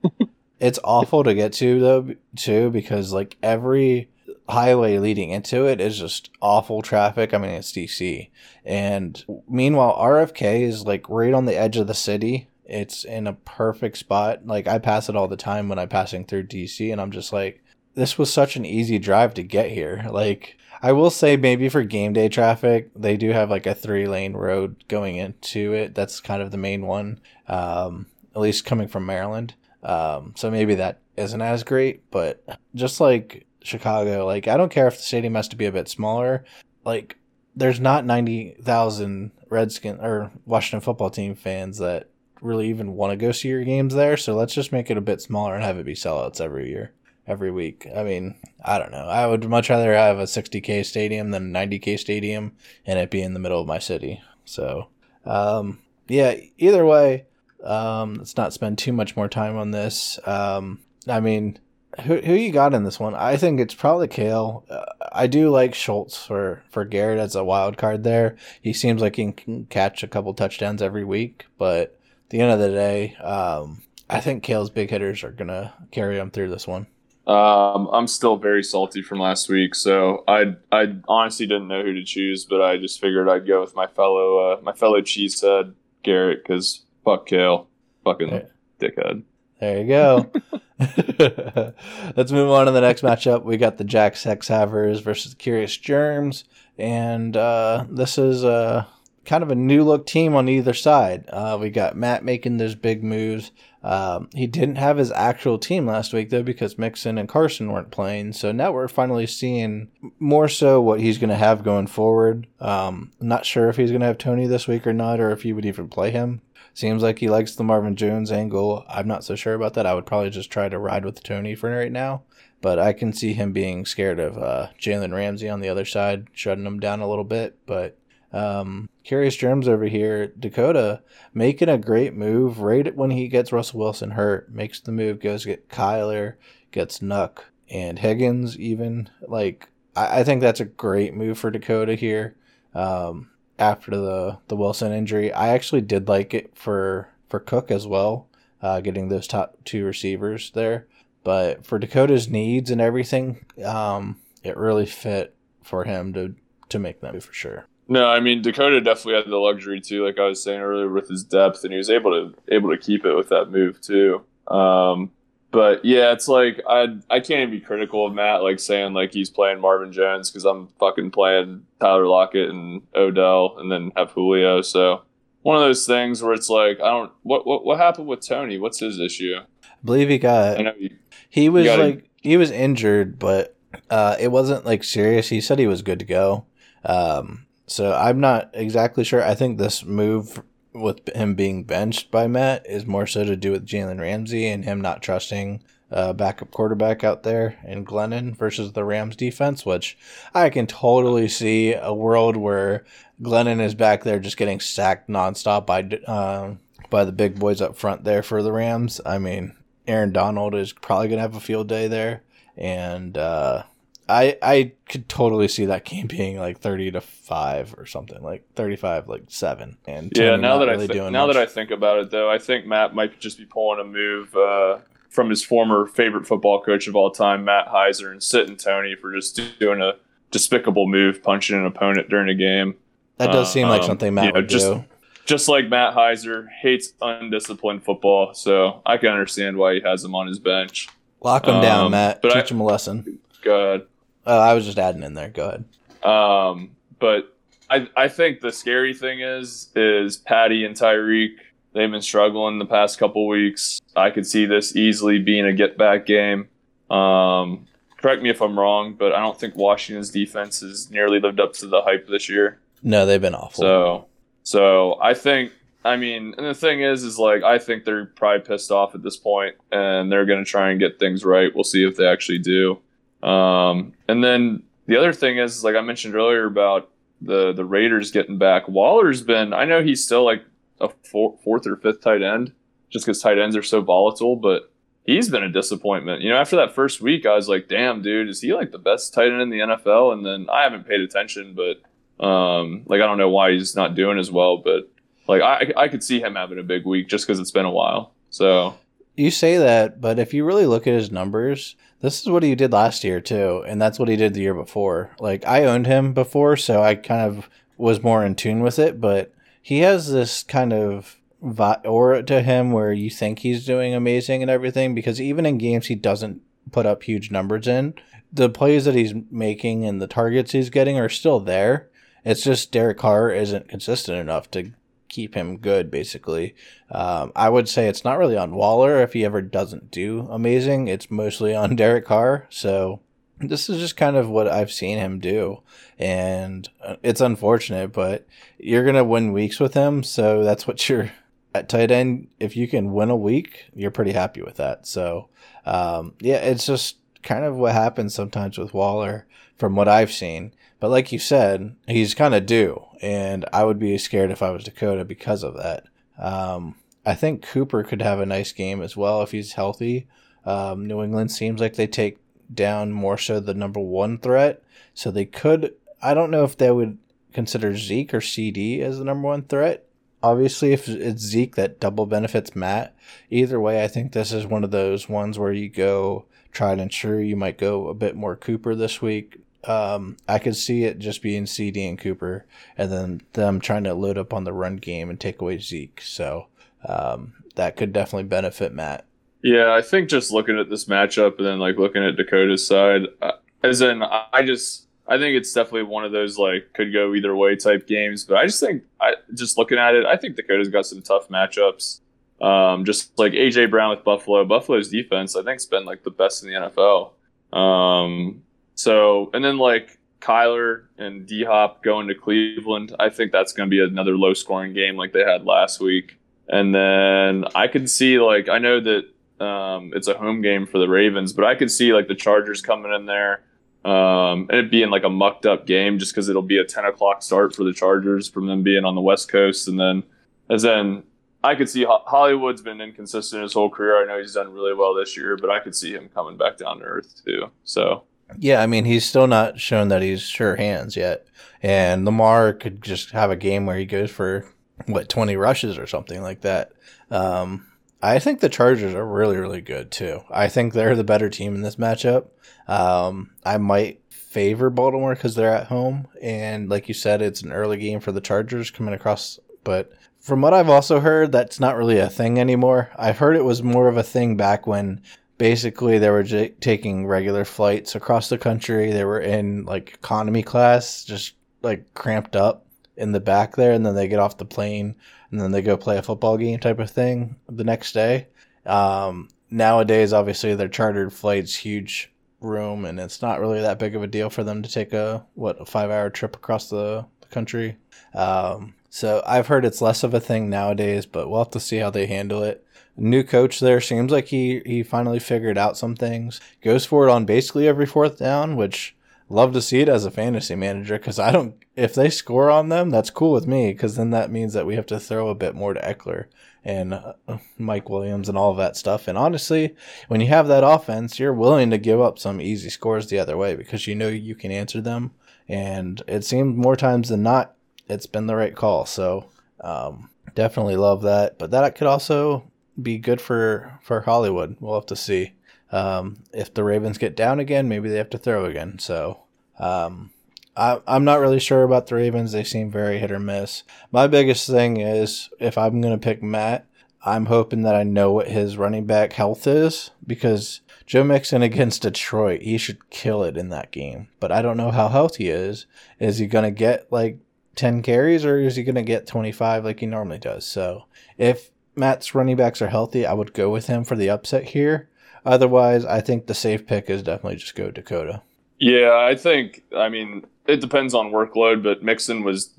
(laughs) it's awful to get to though too because like every highway leading into it is just awful traffic. I mean, it's DC. And meanwhile, RFK is like right on the edge of the city. It's in a perfect spot. Like I pass it all the time when I'm passing through DC and I'm just like this was such an easy drive to get here. Like I will say maybe for game day traffic, they do have like a three lane road going into it. That's kind of the main one, um, at least coming from Maryland. Um, so maybe that isn't as great, but just like Chicago, like I don't care if the stadium has to be a bit smaller. Like there's not 90,000 Redskin or Washington football team fans that really even want to go see your games there. So let's just make it a bit smaller and have it be sellouts every year every week. I mean, I don't know. I would much rather have a 60k stadium than a 90k stadium and it be in the middle of my city. So, um, yeah, either way, um, let's not spend too much more time on this. Um, I mean, who who you got in this one? I think it's probably Kale. Uh, I do like Schultz for for Garrett as a wild card there. He seems like he can catch a couple touchdowns every week, but at the end of the day, um, I think Kale's big hitters are gonna carry him through this one. Um, I'm still very salty from last week, so I I honestly didn't know who to choose, but I just figured I'd go with my fellow uh, my fellow cheesehead Garrett because fuck Kale, fucking dickhead. There you go. (laughs) Let's move on to the next matchup. We got the Jack Sex Havers versus Curious Germs, and uh, this is uh, kind of a new look team on either side. Uh, we got Matt making those big moves. Um, he didn't have his actual team last week though because Mixon and Carson weren't playing. So now we're finally seeing more so what he's going to have going forward. Um, not sure if he's going to have Toney this week or not, or if he would even play him. Seems like he likes the Marvin Jones angle. I'm not so sure about that. I would probably just try to ride with Toney for right now. But I can see him being scared of uh, Jalen Ramsey on the other side, shutting him down a little bit. But um, Curious Germs over here, Dakota making a great move right when he gets Russell Wilson hurt. Makes the move, goes get Kyler, gets Nuck and Higgins. Even like I, I think that's a great move for Dakota here. Um, after the the Wilson injury, I actually did like it for for Cook as well, uh, getting those top two receivers there. But for Dakota's needs and everything, um, it really fit for him to to make that move for sure. No, I mean Dakota definitely had the luxury too, like I was saying earlier, with his depth, and he was able to able to keep it with that move too. Um, but yeah, it's like I I can't even be critical of Matt, like saying like he's playing Marvin Jones because I'm fucking playing Tyler Lockett and Odell, and then have Julio. So one of those things where it's like I don't what what what happened with Toney? What's his issue? I believe he got. I know he, he was he got like he was injured, but uh, it wasn't like serious. He said he was good to go. Um, so I'm not exactly sure. I think this move with him being benched by Matt is more so to do with Jalen Ramsey and him not trusting uh, backup quarterback out there in Glennon versus the Rams defense, which I can totally see a world where Glennon is back there just getting sacked nonstop by uh, by the big boys up front there for the Rams. I mean, Aaron Donald is probably gonna have a field day there, and uh, I I could totally see that game being like thirty to five or something like thirty five like seven. And yeah. Now that really I doing now much. that I think about it, though, I think Matt might just be pulling a move uh, from his former favorite football coach of all time, Matt Heiser, and sitting Toney for just doing a despicable move, punching an opponent during a game. that does seem like um, something Matt know, would just- do. Just like Matt Heiser hates undisciplined football, so I can understand why he has him on his bench. Lock him down, um, Matt. but I- Teach him a lesson. Go ahead. Oh, I was just adding in there. Go ahead. Um, but I I think the scary thing is is Patty and Tyreek. They've been struggling the past couple weeks. I could see this easily being a get back game. Um, correct me if I'm wrong, but I don't think Washington's defense has nearly lived up to the hype this year. No, they've been awful. So so I think I mean, and the thing is, is like I think they're probably pissed off at this point, and they're going to try and get things right. We'll see if they actually do. Um, and then the other thing is, like I mentioned earlier about the the Raiders getting back. Waller's been. I know he's still like a four, fourth or fifth tight end, just because tight ends are so volatile, but. He's been a disappointment. You know, after that first week, I was like, "Damn, dude, is he like the best tight end in the NFL?" And then I haven't paid attention, but um, like I don't know why he's not doing as well, but like I I could see him having a big week just because it's been a while. So You say that, but if you really look at his numbers, this is what he did last year too, and that's what he did the year before. Like I owned him before, so I kind of was more in tune with it, but he has this kind of aura to him where you think he's doing amazing and everything because even in games he doesn't put up huge numbers in, the plays that he's making and the targets he's getting are still there. It's just Derek Carr isn't consistent enough to keep him good, basically. Um, I would say it's not really on Waller if he ever doesn't do amazing. It's mostly on (laughs) Derek Carr. So this is just kind of what I've seen him do. And uh, it's unfortunate, but you're going to win weeks with him. So that's what you're (laughs) at tight end. If you can win a week, you're pretty happy with that. So, um, yeah, it's just kind of what happens sometimes with Waller from what I've seen. But like you said, he's kind of due, and I would be scared if I was Dakota because of that. Um, I think Cooper could have a nice game as well if he's healthy. Um, New England seems like they take down more so the number one threat, so they could. I don't know if they would consider Zeke or CD as the number one threat. Obviously, if it's Zeke, that double benefits Matt. Either way, I think this is one of those ones where you go tried and true. You might go a bit more Cooper this week. Um, I could see it just being CD and Cooper, and then them trying to load up on the run game and take away Zeke. So um, that could definitely benefit Matt. Yeah, I think just looking at this matchup and then like looking at Dakota's side, uh, as in I just I think it's definitely one of those like could go either way type games. But I just think I just looking at it, I think Dakota's got some tough matchups. Um, just like AJ Brown with Buffalo, Buffalo's defense I think's been like the best in the NFL. Um, so and then like Kyler and D Hop going to Cleveland, I think that's going to be another low scoring game like they had last week. And then I could see like I know that um, it's a home game for the Ravens, but I could see like the Chargers coming in there um, and it being like a mucked up game just because it'll be a 10 o'clock start for the Chargers from them being on the West Coast. And then, as then I could see Hollywood's been inconsistent his whole career. I know he's done really well this year, but I could see him coming back down to earth too. So yeah, I mean he's still not shown that he's sure hands yet, and Lamar could just have a game where he goes for what twenty rushes or something like that. Um, I think the Chargers are really really good too. I think they're the better team in this matchup. Um, I might favor Baltimore because they're at home, and like you said, it's an early game for the Chargers coming across, but from what I've also heard, that's not really a thing anymore. I've heard it was more of a thing back when basically they were j- taking regular flights across the country. They were in like economy class, just like cramped up in the back there, and then they get off the plane and then they go play a football game type of thing the next day. Um, nowadays, obviously, they're chartered flights, huge room, and it's not really that big of a deal for them to take a what a five hour trip across the, the country. Um, so I've heard it's less of a thing nowadays, but we'll have to see how they handle it. New coach there seems like he he finally figured out some things. Goes for it on basically every fourth down, which love to see it as a fantasy manager because I don't. If they score on them, that's cool with me because then that means that we have to throw a bit more to Ekeler and uh, Mike Williams and all of that stuff. And honestly, when you have that offense, you're willing to give up some easy scores the other way because you know you can answer them. And it seems more times than not it's been the right call. So um, definitely love that. But that could also be good for for Hollywood. We'll have to see. Um, if the Ravens get down again, maybe they have to throw again. So um, I, I'm not really sure about the Ravens. They seem very hit or miss. My biggest thing is if I'm going to pick Matt, I'm hoping that I know what his running back health is because Joe Mixon (laughs) against Detroit, he should kill it in that game. But I don't know how healthy he is. Is he going to get like 10 carries or is he going to get 25 like he normally does? So if Matt's running backs are healthy, I would go with him for the upset here. Otherwise, I think the safe pick is definitely just go Dakota. Yeah, I think, I mean, it depends on workload, but Mixon was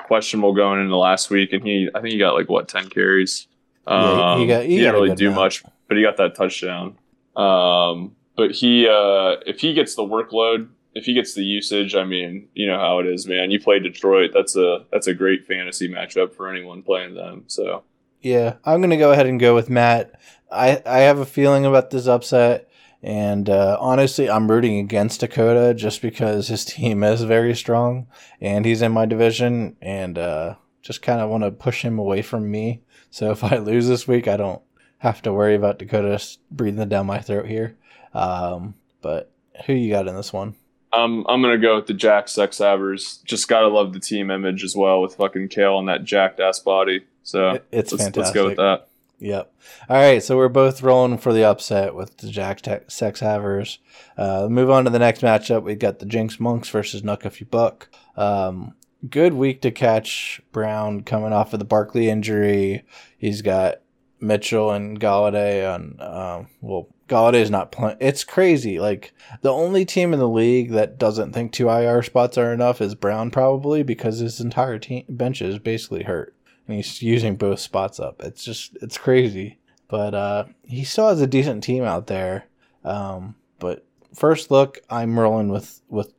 questionable going into last week, and he, I think he got like, what, 10 carries? Yeah, he, got, he, he didn't really do amount. much, but he got that touchdown. Um, but he, uh, if he gets the workload, if he gets the usage, I mean, you know how it is, man. You play Detroit, that's a that's a great fantasy matchup for anyone playing them. So yeah, I'm gonna go ahead and go with Matt. I I have a feeling about this upset, and uh, honestly, I'm rooting against Dakota just because his (laughs) team is very strong, and he's in my division, and uh, just kind of want to push him away from me. So if I lose this week, I don't have to worry about Dakota breathing down my throat here. Um, but who you got in this one? Um, I'm gonna go with the Jack Sex Havers. Just gotta love the team image as well with fucking Kale and that jacked ass body. So it's let's, fantastic. let's go with that. Yep. All right, so we're both rolling for the upset with the Jack Te- Sex Havers. Uh, move on to the next matchup. We've got the Jinx Monks versus Nuck If You Buck. Um, good week to catch Brown coming off of the Barkley injury. He's got Mitchell and Golladay on. Um, well, Golladay's not playing. It's crazy. Like the only team in the league that doesn't think two IR spots are enough is Brown, probably because his entire team bench is basically hurt, and he's using both spots up. It's just it's crazy. But uh, he still has a decent team out there. Um, but first look, I'm rolling with with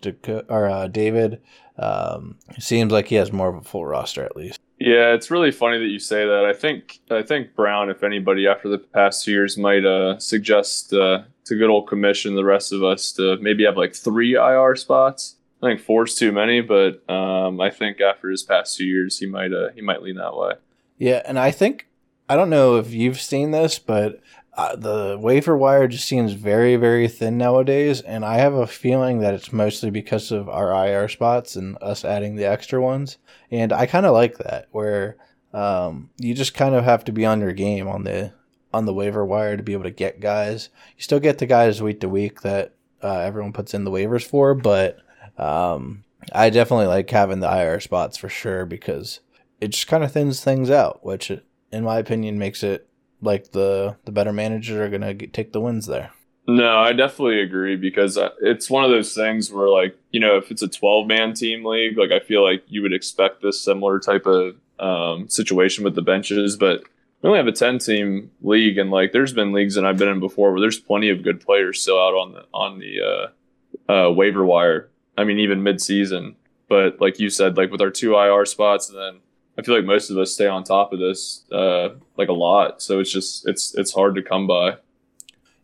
or uh, David. Um, seems like he has more of a full roster at least. Yeah, it's really funny that you say that. I think I think Brown, if anybody, after the past two years, might uh, suggest uh, to good old commission the rest of us to maybe have like three IR spots. I think four's too many, but um, I think after his past two years, he might uh, he might lean that way. Yeah, and I think I don't know if you've seen this, but uh, the waiver wire just seems very very thin nowadays, and I have a feeling that it's mostly because of our IR spots and us adding the extra ones. And I kind of like that, where um, you just kind of have to be on your game on the on the waiver wire to be able to get guys. You still get the guys week to week that uh, everyone puts in the waivers for, but um, I definitely like having the IR spots for sure because it just kind of thins things out, which, in my opinion, makes it like the the better managers are gonna get, take the wins there. No, I definitely agree because uh, it's one of those things where, like, you know, if it's a 12 man team league, like, I feel like you would expect this similar type of um, situation with the benches, but we only have a 10 team league. And, like, there's been leagues that I've been in before where there's plenty of good players still out on the, on the uh, uh, waiver wire. I mean, even mid season. But, like you said, like, with our two IR spots, and then I feel like most of us stay on top of this, uh, like, a lot. So it's just, it's, it's hard to come by.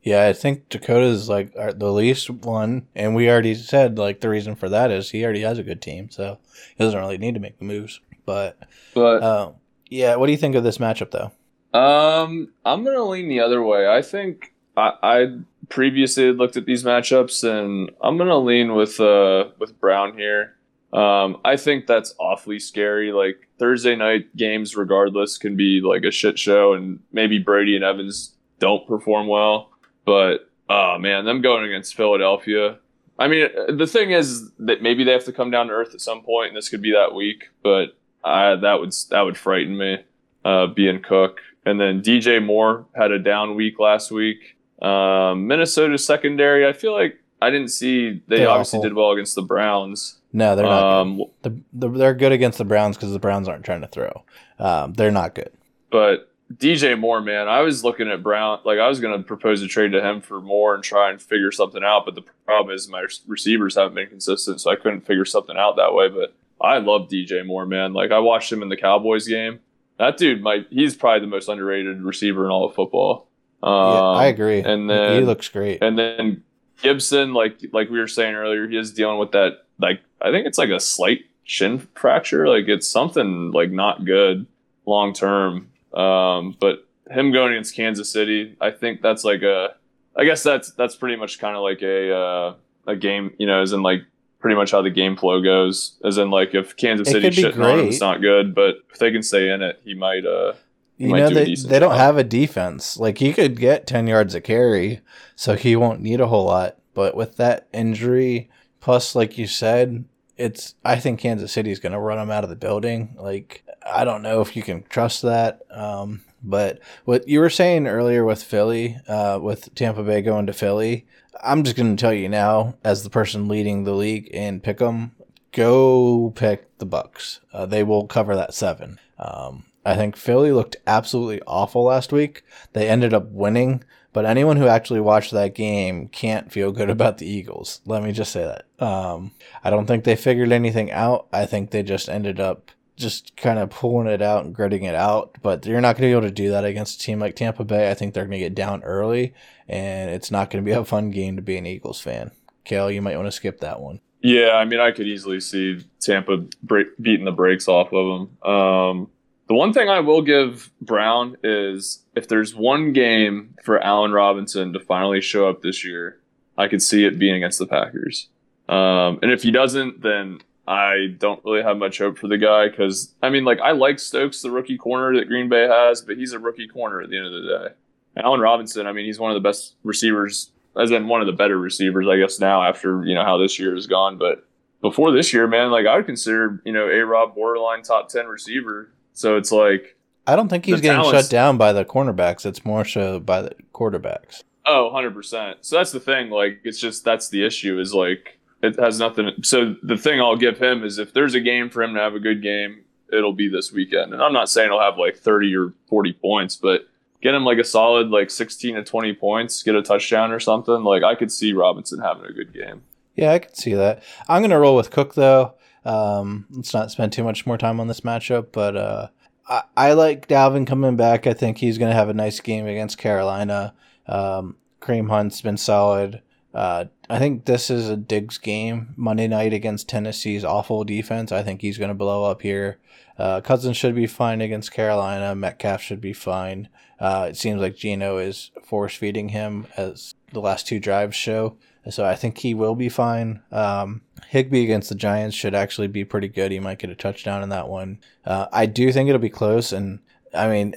Yeah, I think Dakota is like the least one, and we already said like the reason for that is he already has a good team, so he doesn't really need to make the moves. But, but uh, yeah, what do you think of this matchup though? Um, I'm gonna lean the other way. I think I, I previously looked at these matchups, and I'm gonna lean with uh with Brown here. Um, I think that's awfully scary. Like Thursday night games, regardless, can be like a shit show, and maybe Brady and Evans don't perform well. But oh man, them going against Philadelphia. I mean, the thing is that maybe they have to come down to earth at some point, and this could be that week. But I, that would that would frighten me, uh, being Cook. And then DJ Moore had a down week last week. Um, Minnesota secondary, I feel like I didn't see they they're obviously awful. did well against the Browns. No, they're not. Um, the, the, they're good against the Browns because the Browns aren't trying to throw. Um, they're not good. But DJ Moore, man, I was looking at Brown. Like I was going to propose a trade to him for Moore and try and figure something out. But the problem is my receivers haven't been consistent, so I couldn't figure something out that way. But I love DJ Moore, man. Like I watched him in the Cowboys game. That dude, might he's probably the most underrated receiver in all of football. Um, yeah, I agree. And then he looks great. And then Gibson, like like we were saying earlier, he is dealing with that. Like I think it's like a slight shin fracture. Like it's something like not good long term. Um, but him going against Kansas City, I think that's like a, I guess that's that's pretty much kind of like a uh, a game, you know, as in like pretty much how the game flow goes. As in like if Kansas City shitting on him, it's not good, but if they can stay in it, he might. uh you know they, they don't have a defense. Like he could get ten yards a carry, so he won't need a whole lot. But with that injury, plus like you said, it's I think Kansas City is going to run him out of the building. Like I don't know if you can trust that. Um, but what you were saying earlier with Philly, uh, with Tampa Bay going to Philly, I'm just going to tell you now, as the person leading the league in Pick'em, go pick the Bucs. Uh, they will cover that seven. Um, I think Philly looked absolutely awful last week. They ended up winning, but anyone who actually watched that game can't feel good about the Eagles. Let me just say that. Um, I don't think they figured anything out. I think they just ended up just kind of pulling it out and gritting it out. But you're not going to be able to do that against a team like Tampa Bay. I think they're going to get down early, and it's not going to be a fun game to be an Eagles fan. Kale, you might want to skip that one. Yeah, I mean, I could easily see Tampa break, beating the brakes off of them. Um, the one thing I will give Brown is if there's one game for Allen Robinson to finally show up this year, I could see it being against the Packers. Um, and if he doesn't, then I don't really have much hope for the guy because I mean, like I like Stokes, the rookie corner that Green Bay has, but he's a rookie corner at the end of the day. Allen Robinson, I mean, he's one of the best receivers, as in one of the better receivers, I guess now after you know how this year has gone. But before this year, man, like I would consider you know a Rob borderline top ten receiver. So it's like I don't think he's getting shut down by the cornerbacks. It's more so by the quarterbacks. Oh, 100%. So that's the thing. Like, it's just that's the issue is like it has nothing. So the thing I'll give him is if there's a game for him to have a good game, it'll be this weekend. And I'm not saying he'll have like 30 or 40 points, but get him like a solid like 16 to 20 points, get a touchdown or something. Like I could see Robinson having a good game. Yeah, I could see that. I'm gonna roll with Cook though. Um, let's not spend too much more time on this matchup, but uh, I, I like Dalvin coming back. I think he's gonna have a nice game against Carolina. Um, Kareem Hunt's been solid. Uh, I think this is a Diggs game Monday night against Tennessee's awful defense. I think he's going to blow up here. Uh, Cousins should be fine against Carolina. Metcalf should be fine. Uh, it seems like Geno is force feeding him as the last two drives show. So I think he will be fine. Um, Higbee against the Giants should actually be pretty good. He might get a touchdown in that one. Uh, I do think it'll be close. And I mean,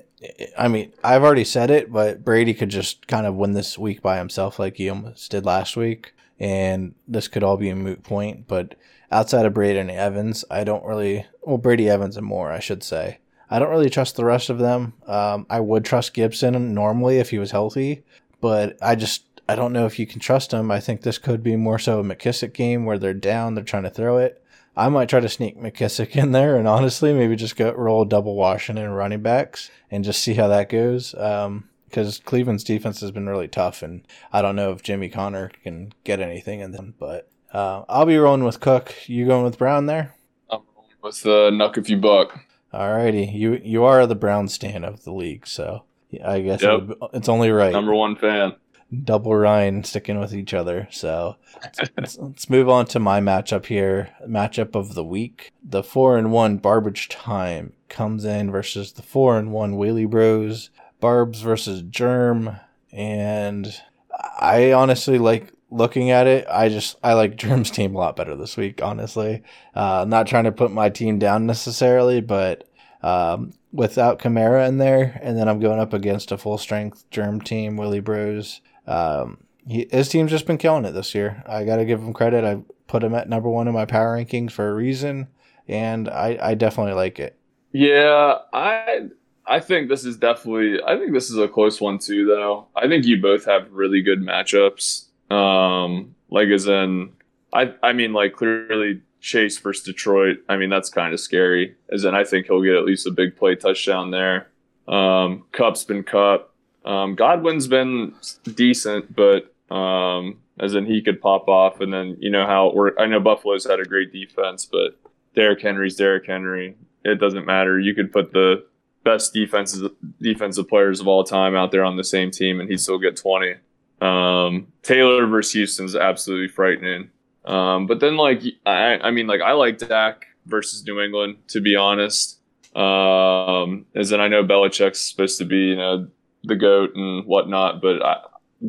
I mean, I've already said it, but Brady could just kind of win this week by himself, like he almost did last week, and this could all be a moot point. But outside of Brady and Evans, I don't really. Well, Brady Evans and more, I should say. I don't really trust the rest of them. Um, I would trust Gibson normally if he was healthy, but I just I don't know if you can trust them. I think this could be more so a McKissic game where they're down, they're trying to throw it. I might try to sneak McKissic in there and honestly maybe just go roll double Washington running backs and just see how that goes. Um, because Cleveland's defense has been really tough, and I don't know if Jimmy Conner can get anything in them. But uh, I'll be rolling with Cook. You going with Brown there? I'm rolling with uh, Nuck if you buck. Alrighty, you you are the Brown stand of the league, so I guess yep. it's only right. Number one fan double Ryan sticking with each other. So let's, (laughs) let's, move on to my matchup here. Matchup of the week. The four and one Barbage Time comes in versus the four and one Wheelie Bros. Barbs versus Germ. And I honestly like looking at it. I just I like Germ's team a lot better this week, honestly. Uh, not trying to put my team down necessarily, but um, without Kamara in there, and then I'm going up against a full strength Germ team, Willie Bros. Um, he, his team's just been killing it this year. I got to give him credit. I put him at number one in my power rankings for a reason, and I, I definitely like it. Yeah, I I think this is definitely I think this is a close one too though. I think you both have really good matchups. Um like as in I I mean like clearly Chase versus Detroit. I mean that's kind of scary. As in I think he'll get at least a big play touchdown there. Um Kupp's been cut. Um, Godwin's been decent, but um, as in he could pop off, and then you know how it worked. I know Buffalo's had a great defense, but Derrick Henry's Derrick Henry. It doesn't matter. You could put the best defenses defensive players of all time out there on the same team, and he'd still get twenty. Um, Taylor versus Houston's absolutely frightening. Um, but then like I, I mean like I like Dak versus New England to be honest. Um, as in I know Belichick's supposed to be you know the goat and whatnot, but I,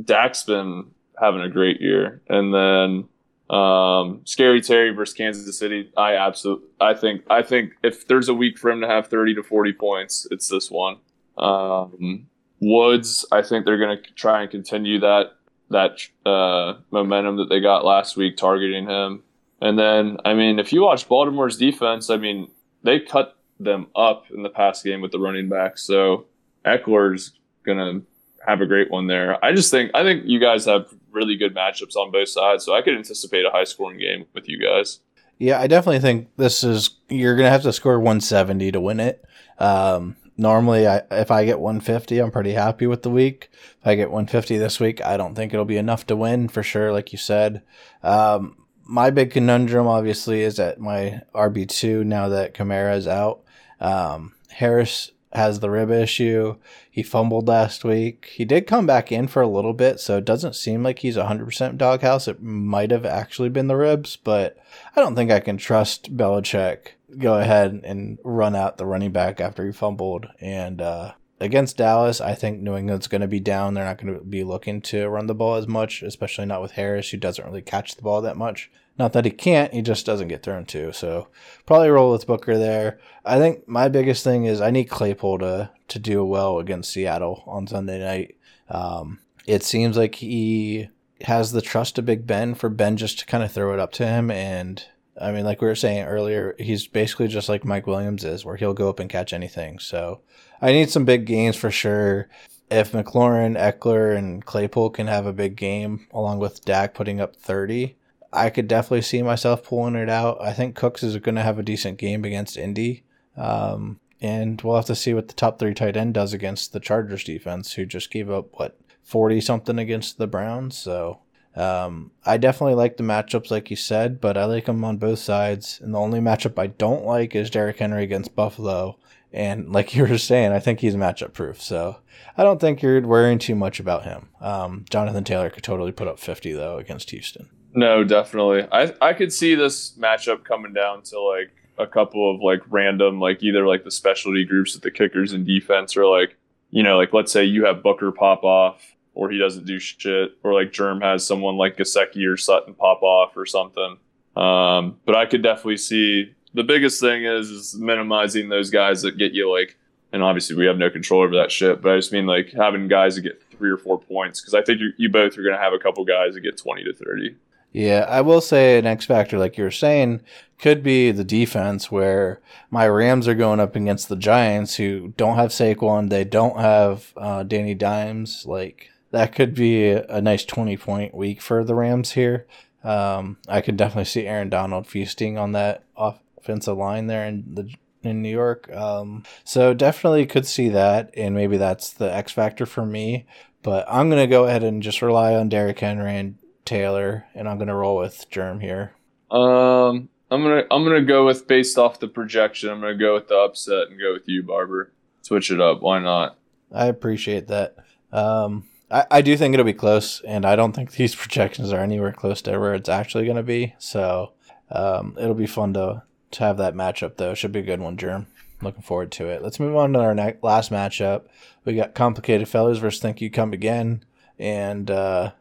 Dak's been having a great year. And then um, Scary Terry versus Kansas City, I absolutely, I think, I think if there's a week for him to have 30 to 40 points, it's this one. Um, Woods, I think they're going to try and continue that that uh, momentum that they got last week, targeting him. And then, I mean, if you watch Baltimore's defense, I mean, they cut them up in the past game with the running back. So Ekeler's gonna have a great one there. I just think I think you guys have really good matchups on both sides, so I could anticipate a high scoring game with you guys. Yeah, I definitely think this is you're gonna have to score 170 to win it. Um, normally, I, if I get 150, I'm pretty happy with the week. If I get 150 this week, I don't think it'll be enough to win for sure, like you said. Um, my big conundrum, obviously, is at my RB two now that Kamara is out. Um, Harris has the rib issue. He fumbled last week. He did come back in for a little bit, so it doesn't seem like he's 100% doghouse. It might have actually been the ribs, but I don't think I can trust Belichick go ahead and run out the running back after he fumbled. And uh, against Dallas, I think New England's going to be down. They're not going to be looking to run the ball as much, especially not with Harris, who doesn't really catch the ball that much. Not that he can't, he just doesn't get thrown to. So probably roll with Booker there. I think my biggest thing is I need Claypool to to do well against Seattle on Sunday night. Um, it seems like he has the trust of Big Ben for Ben just to kind of throw it up to him. And I mean, like we were saying earlier, he's basically just like Mike Williams is, where he'll go up and catch anything. So I need some big games for sure. If McLaurin, Ekeler, and Claypool can have a big game along with Dak putting up 30, I could definitely see myself pulling it out. I think Cooks is going to have a decent game against Indy. Um, and we'll have to see what the top three tight end does against the Chargers defense, who just gave up, what, 40 something against the Browns. So um, I definitely like the matchups, like you said, but I like them on both sides. And the only matchup I don't like is Derrick Henry against Buffalo. And like (laughs) you were saying, I think he's matchup proof. So I don't think you're worrying too much about him. Um, Jonathan Taylor could totally put up 50, though, against Houston. No, definitely. I I could see this matchup coming down to like a couple of like random like either like the specialty groups with the kickers and defense or like you know like let's say you have Booker pop off or he doesn't do shit or like Germ has someone like Gesicki or Sutton pop off or something. Um, but I could definitely see the biggest thing is, is minimizing those guys that get you like and obviously we have no control over that shit. But I just mean like having guys that get three or four points because I think you, you both are going to have a couple guys that get twenty to thirty. Yeah, I will say an X factor, like you were saying, could be the defense where my Rams are going up against the Giants who don't have Saquon, they don't have uh, Danny Dimes. Like that could be a, a nice twenty point week for the Rams here. Um, I could definitely see Aaron Donald feasting on that offensive line there in the in New York. Um, so definitely could see that, and maybe that's the X factor for me. But I'm gonna go ahead and just rely on Derrick Henry and Taylor, and I'm gonna roll with Germ here. Um, I'm gonna I'm gonna go with based off the projection. I'm gonna go with the upset and go with you, Barber. Switch it up. Why not? I appreciate that. Um, I, I do think it'll be close, and I don't think (laughs) these projections are anywhere close to where it's actually going to be. So um, it'll be fun to to have that matchup, though. Should be a good one, Germ. Looking forward to it. Let's move on to our next last matchup. We got Complicated Fellows versus Think You Come Again. And uh,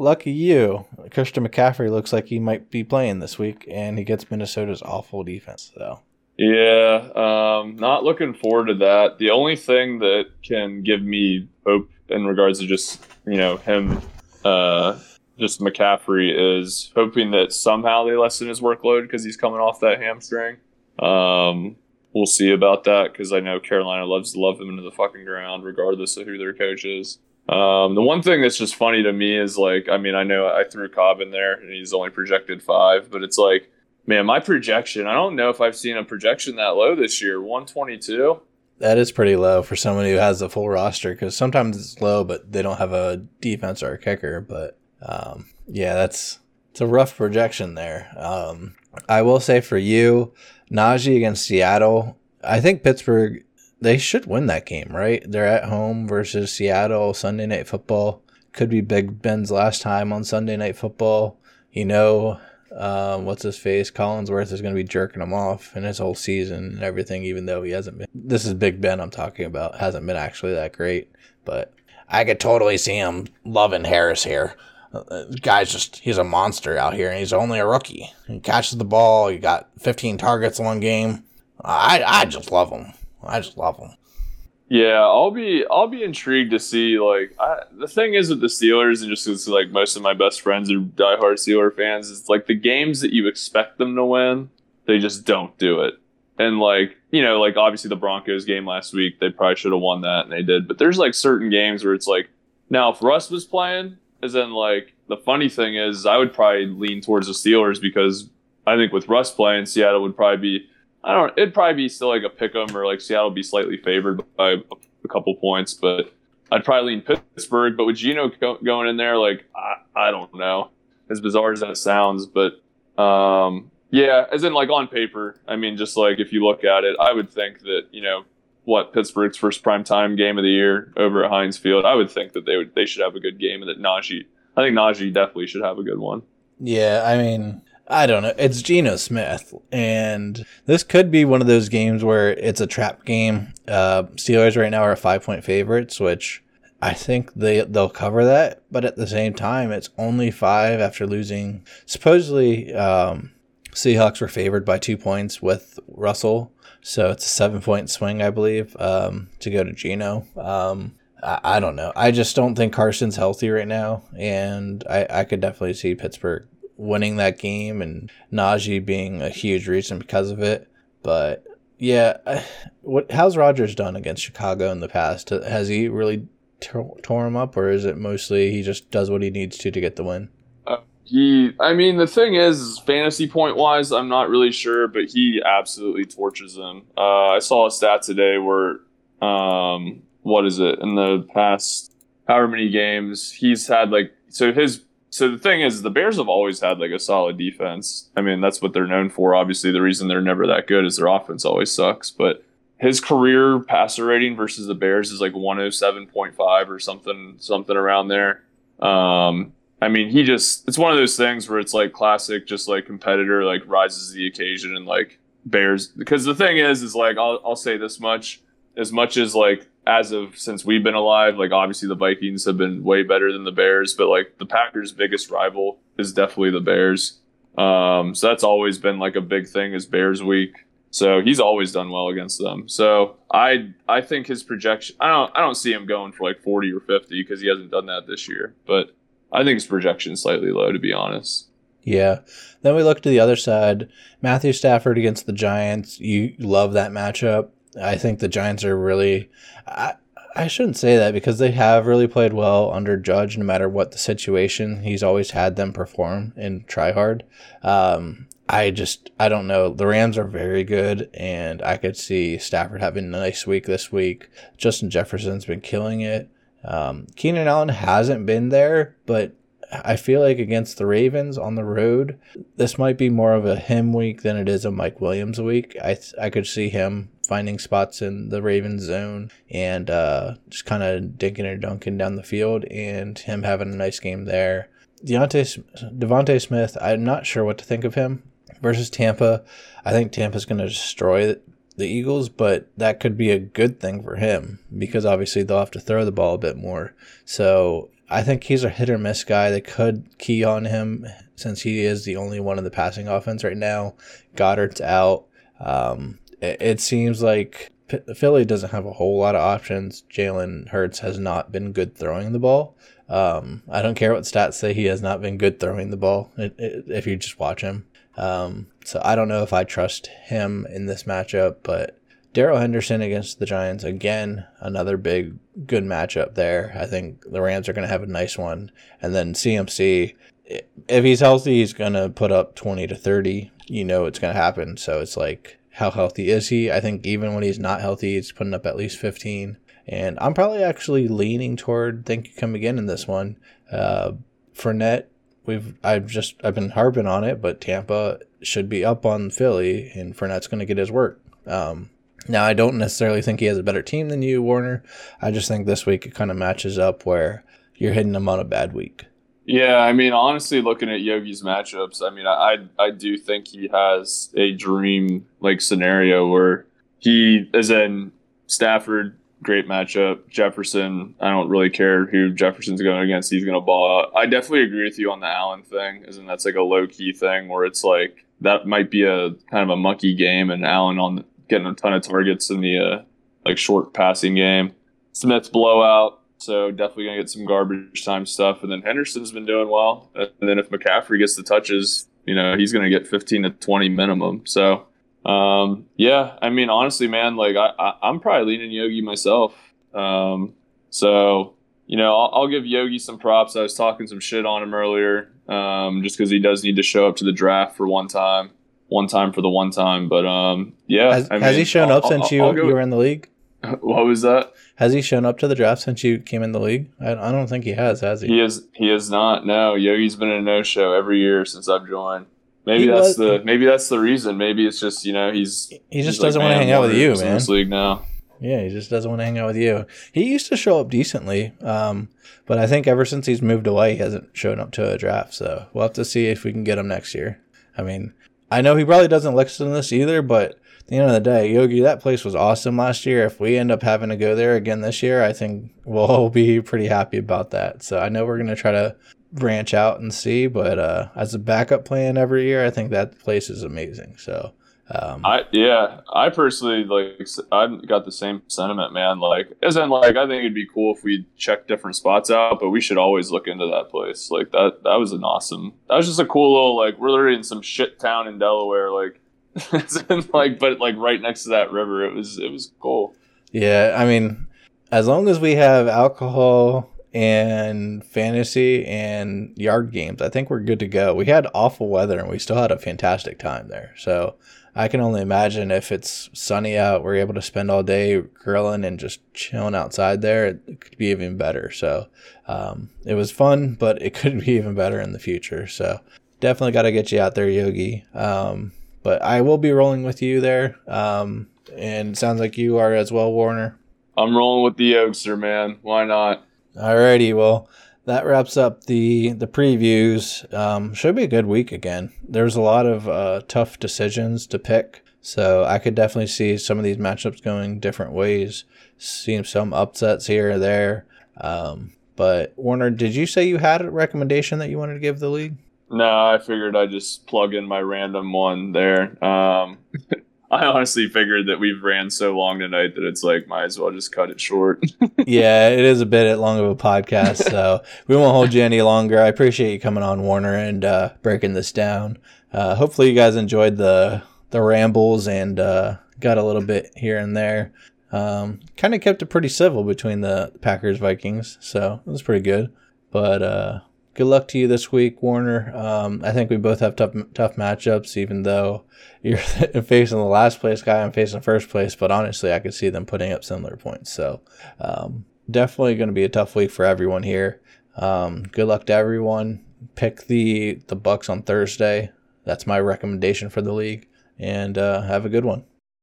lucky you, Christian McCaffrey looks like he might be playing this week, and he gets Minnesota's awful defense. though. Yeah, um, not looking forward to that. The only thing that can give me hope in regards to just you know him uh, just McCaffrey is hoping that somehow they lessen his workload because he's coming off that hamstring. Um, we'll see about that because I know Carolina loves to love him into the fucking ground, regardless of who their coach is. Um, the one thing that's just funny to me is like, I mean, I know I threw Cobb in there and he's only projected five, but it's like, man, my projection, I don't know if I've seen a projection that low this year 122. That is pretty low for someone who has a full roster because sometimes it's low, but they don't have a defense or a kicker. But um, yeah, that's it's a rough projection there. Um, I will say for you, Najee against Seattle, I think Pittsburgh they should win that game, right? They're at home versus Seattle Sunday night football. Could be Big Ben's last time on Sunday night football. You know, um, what's his face? Collinsworth is going to be jerking him off in his whole season and everything, even though he hasn't been. This is Big Ben I'm talking about. Hasn't been actually that great, but I could totally see him loving Harris here. Uh, guy's just he's a monster out here, and he's only a rookie. He catches the ball. He got 15 targets in one game. I I just love him. I just love them. Yeah, I'll be I'll be intrigued to see like I, the thing is with the Steelers and just because like most of my best friends are diehard Steeler fans, it's like the games that you expect them to win, they just don't do it. And like you know, like obviously the Broncos game last week, they probably should have won that, and they did. But there's like certain games where it's like now if Russ was playing, is then like the funny thing is I would probably lean towards the Steelers because I think with Russ playing, Seattle would probably be I don't it'd probably be still like a pick 'em or like Seattle be slightly favored by a couple points, but I'd probably lean Pittsburgh. But with Geno going in there, like I, I don't know, as bizarre as that sounds, but um, yeah, as in like on paper, I mean, just like if you look at it, I would think that you know what Pittsburgh's first prime time game of the year over at Heinz Field. I would think that they would they should have a good game, and that Najee. I think Najee definitely should have a good one. Yeah, I mean, I don't know. It's Geno Smith, and this could be one of those games where it's a trap game. Uh, Steelers right now are five point favorites, which I think they they'll cover that. But at the same time, it's only five after losing. Supposedly, um, Seahawks were favored by two points with Russell so it's a seven point swing, I believe, um, to go to Geno. Um, I, I, don't know. I just don't think Carson's healthy right now, and I, I could definitely see Pittsburgh winning that game and Najee being a huge reason because of it. But yeah, what how's Rodgers done against Chicago in the past? Has he really tore him up, or is it mostly he just does what he needs to to get the win? He, I mean, the thing is, fantasy point wise, I'm not really sure, but he absolutely torches them. Uh, I saw a stat today where, um, what is it? In the past however many games, he's had like, so his, so the thing is, the Bears have always had like a solid defense. I mean, that's what they're known for. Obviously, the reason they're never that good is their offense always sucks, but his career passer rating versus the Bears is like 107.5 or something, something around there. Um, I mean, he just it's one of those things where it's like classic, just like competitor, like rises the occasion and like bears. Because the thing is, is like I'll I'll say this much: as much as like as of since we've been alive, like obviously the Vikings have been way better than the Bears, but like the Packers' biggest rival is definitely the Bears. Um, so that's always been like a big thing is Bears week. So he's always done well against them. So I I think his projection I don't I don't see him going for like 40 or 50 because he hasn't done that this year. But I think his projection is slightly low to be honest. Yeah. Then we look to the other side. Matthew Stafford against the Giants. You love that matchup. I think the Giants are really. I, I shouldn't say that because they have really played well under Judge, no matter what the situation. He's always had them perform and try hard. Um, I just, I don't know. The Rams are very good, and I could see Stafford having a nice week this week. Justin Jefferson's been killing it. Um, Keenan Allen hasn't been there, but I feel like against the Ravens on the road, this might be more of a him week than it is a Mike Williams week. I I could see him finding spots in the Ravens zone and uh, just kind of dinking and dunking down the field, and him having a nice game there. Deontay DeVonta Smith, I'm not sure what to think of him versus Tampa. I think Tampa's going to destroy the Eagles, but that could be a good thing for him because obviously they'll have to throw the ball a bit more. So I think he's a hit or miss guy. They could key on him since he is the only one in the passing offense right now. Goedert's out. Um, it, it, seems like P- Philly doesn't have a whole lot of options. Jalen Hurts has not been good throwing the ball. Um, I don't care what stats say; he has not been good throwing the ball. It, it, if you just watch him, um, so I don't know if I trust him in this matchup, but Darrell Henderson against the Giants again, another big good matchup there. I think the Rams are going to have a nice one, and then CMC, if he's healthy, he's going to put up twenty to thirty. You know it's going to happen. So it's like, how healthy is he? I think even when he's not healthy, he's putting up at least fifteen. And I'm probably actually leaning toward think you come again in this one. Uh, Fournette we've I've just I've been harping on it, but Tampa should be up on Philly, and Fournette's going to get his work. Um, now I don't necessarily think he has a better team than you, Warner. I just think this week it kind of matches up where you're hitting him on a bad week. Yeah, I mean, honestly, looking at Yogi's matchups, I mean, I I do think he has a dream like scenario where he is in Stafford great matchup. Jefferson, I don't really care who Jefferson's going against. He's going to ball out. I definitely agree with you on the Allen thing, isn't that's like a low key thing where it's like that might be a kind of a mucky game, and Allen on getting a ton of targets in the uh, like short passing game. Smith's blowout. So definitely gonna get some garbage time stuff, and then Henderson's been doing well. And then if McCaffrey gets the touches, you know he's gonna get 15 to 20 minimum. So um, yeah, I mean, honestly, man, like I, I am probably leaning Yogi myself. Um, so you know, I'll, I'll, give Yogi some props. I was talking some shit on him earlier, um, just because he does need to show up to the draft for one time, one time for the one time. But um, yeah, has, has he shown I'll, up since you you were in the league? (laughs) What was that? Has he shown up to the draft since you came in the league? I, I don't think he has. Has he? He has. He has not. No, Yogi's been a no show every year since I've joined. Maybe he that's was, the maybe that's the reason. Maybe it's just you know he's he just doesn't like, want to hang out with you, man. This league now. Yeah, he just doesn't want to hang out with you. He used to show up decently, um, but I think ever since he's moved away, he hasn't shown up to a draft. So we'll have to see if we can get him next year. I mean, I know he probably doesn't listen to this either, but at the end of the day, Yogi, that place was awesome last year. If we end up having to go there again this year, I think we'll be pretty happy about that. So I know we're going to try to branch out and see. But uh, as a backup plan every year, I think that place is amazing. So. Um, I yeah, I personally like I've got the same sentiment, man. Like, as in like I think it'd be cool if we check different spots out, but we should always look into that place. Like that that was an awesome. That was just a cool little like we're literally in some shit town in Delaware, like, (laughs) like but like right next to that river. It was it was cool. Yeah, I mean, as long as we have alcohol and fantasy and yard games. I think we're good to go. We had awful weather and we still had a fantastic time there. So I can only imagine if it's sunny out, we're able to spend all day grilling and just chilling outside there. It could be even better. So um, it was fun, but it (laughs) could be even better in the future. So definitely got to get you out there, Yogi. Um, but I will be rolling with you there. Um, and sounds like you are as well, Warner. I'm rolling with the Oakster, man. Why not? Alrighty, well, that wraps up the the previews. Um, should be a good week again. There's a lot of uh, tough decisions to pick, so I could definitely see some of these matchups going different ways. Seeing some upsets here or there. Um, but Warner, did you say you had a recommendation that you wanted to give the league? No, I figured I'd just plug in my random one there. Um, (laughs) (laughs) I, honestly figured that we've ran so long tonight that it's like might as well just cut it short. (laughs) yeah, it is a bit long of a podcast, so (laughs) we won't hold you any longer. I appreciate you coming on, Warner, and uh, breaking this down. Uh, hopefully, you guys enjoyed the the rambles and uh, got a little bit here and there. Um, kind of kept it pretty civil between the Packers Vikings, so it was pretty good. But uh, good luck to you this week, Warner. Um, I think we both have tough tough matchups, even though you're (laughs) facing the last place guy, I'm facing first place. But honestly, I could see them putting up similar points. So um, definitely going to be a tough week for everyone here. Um, good luck to everyone. Pick the the Bucs on Thursday. That's my recommendation for the league, and uh, have a good one.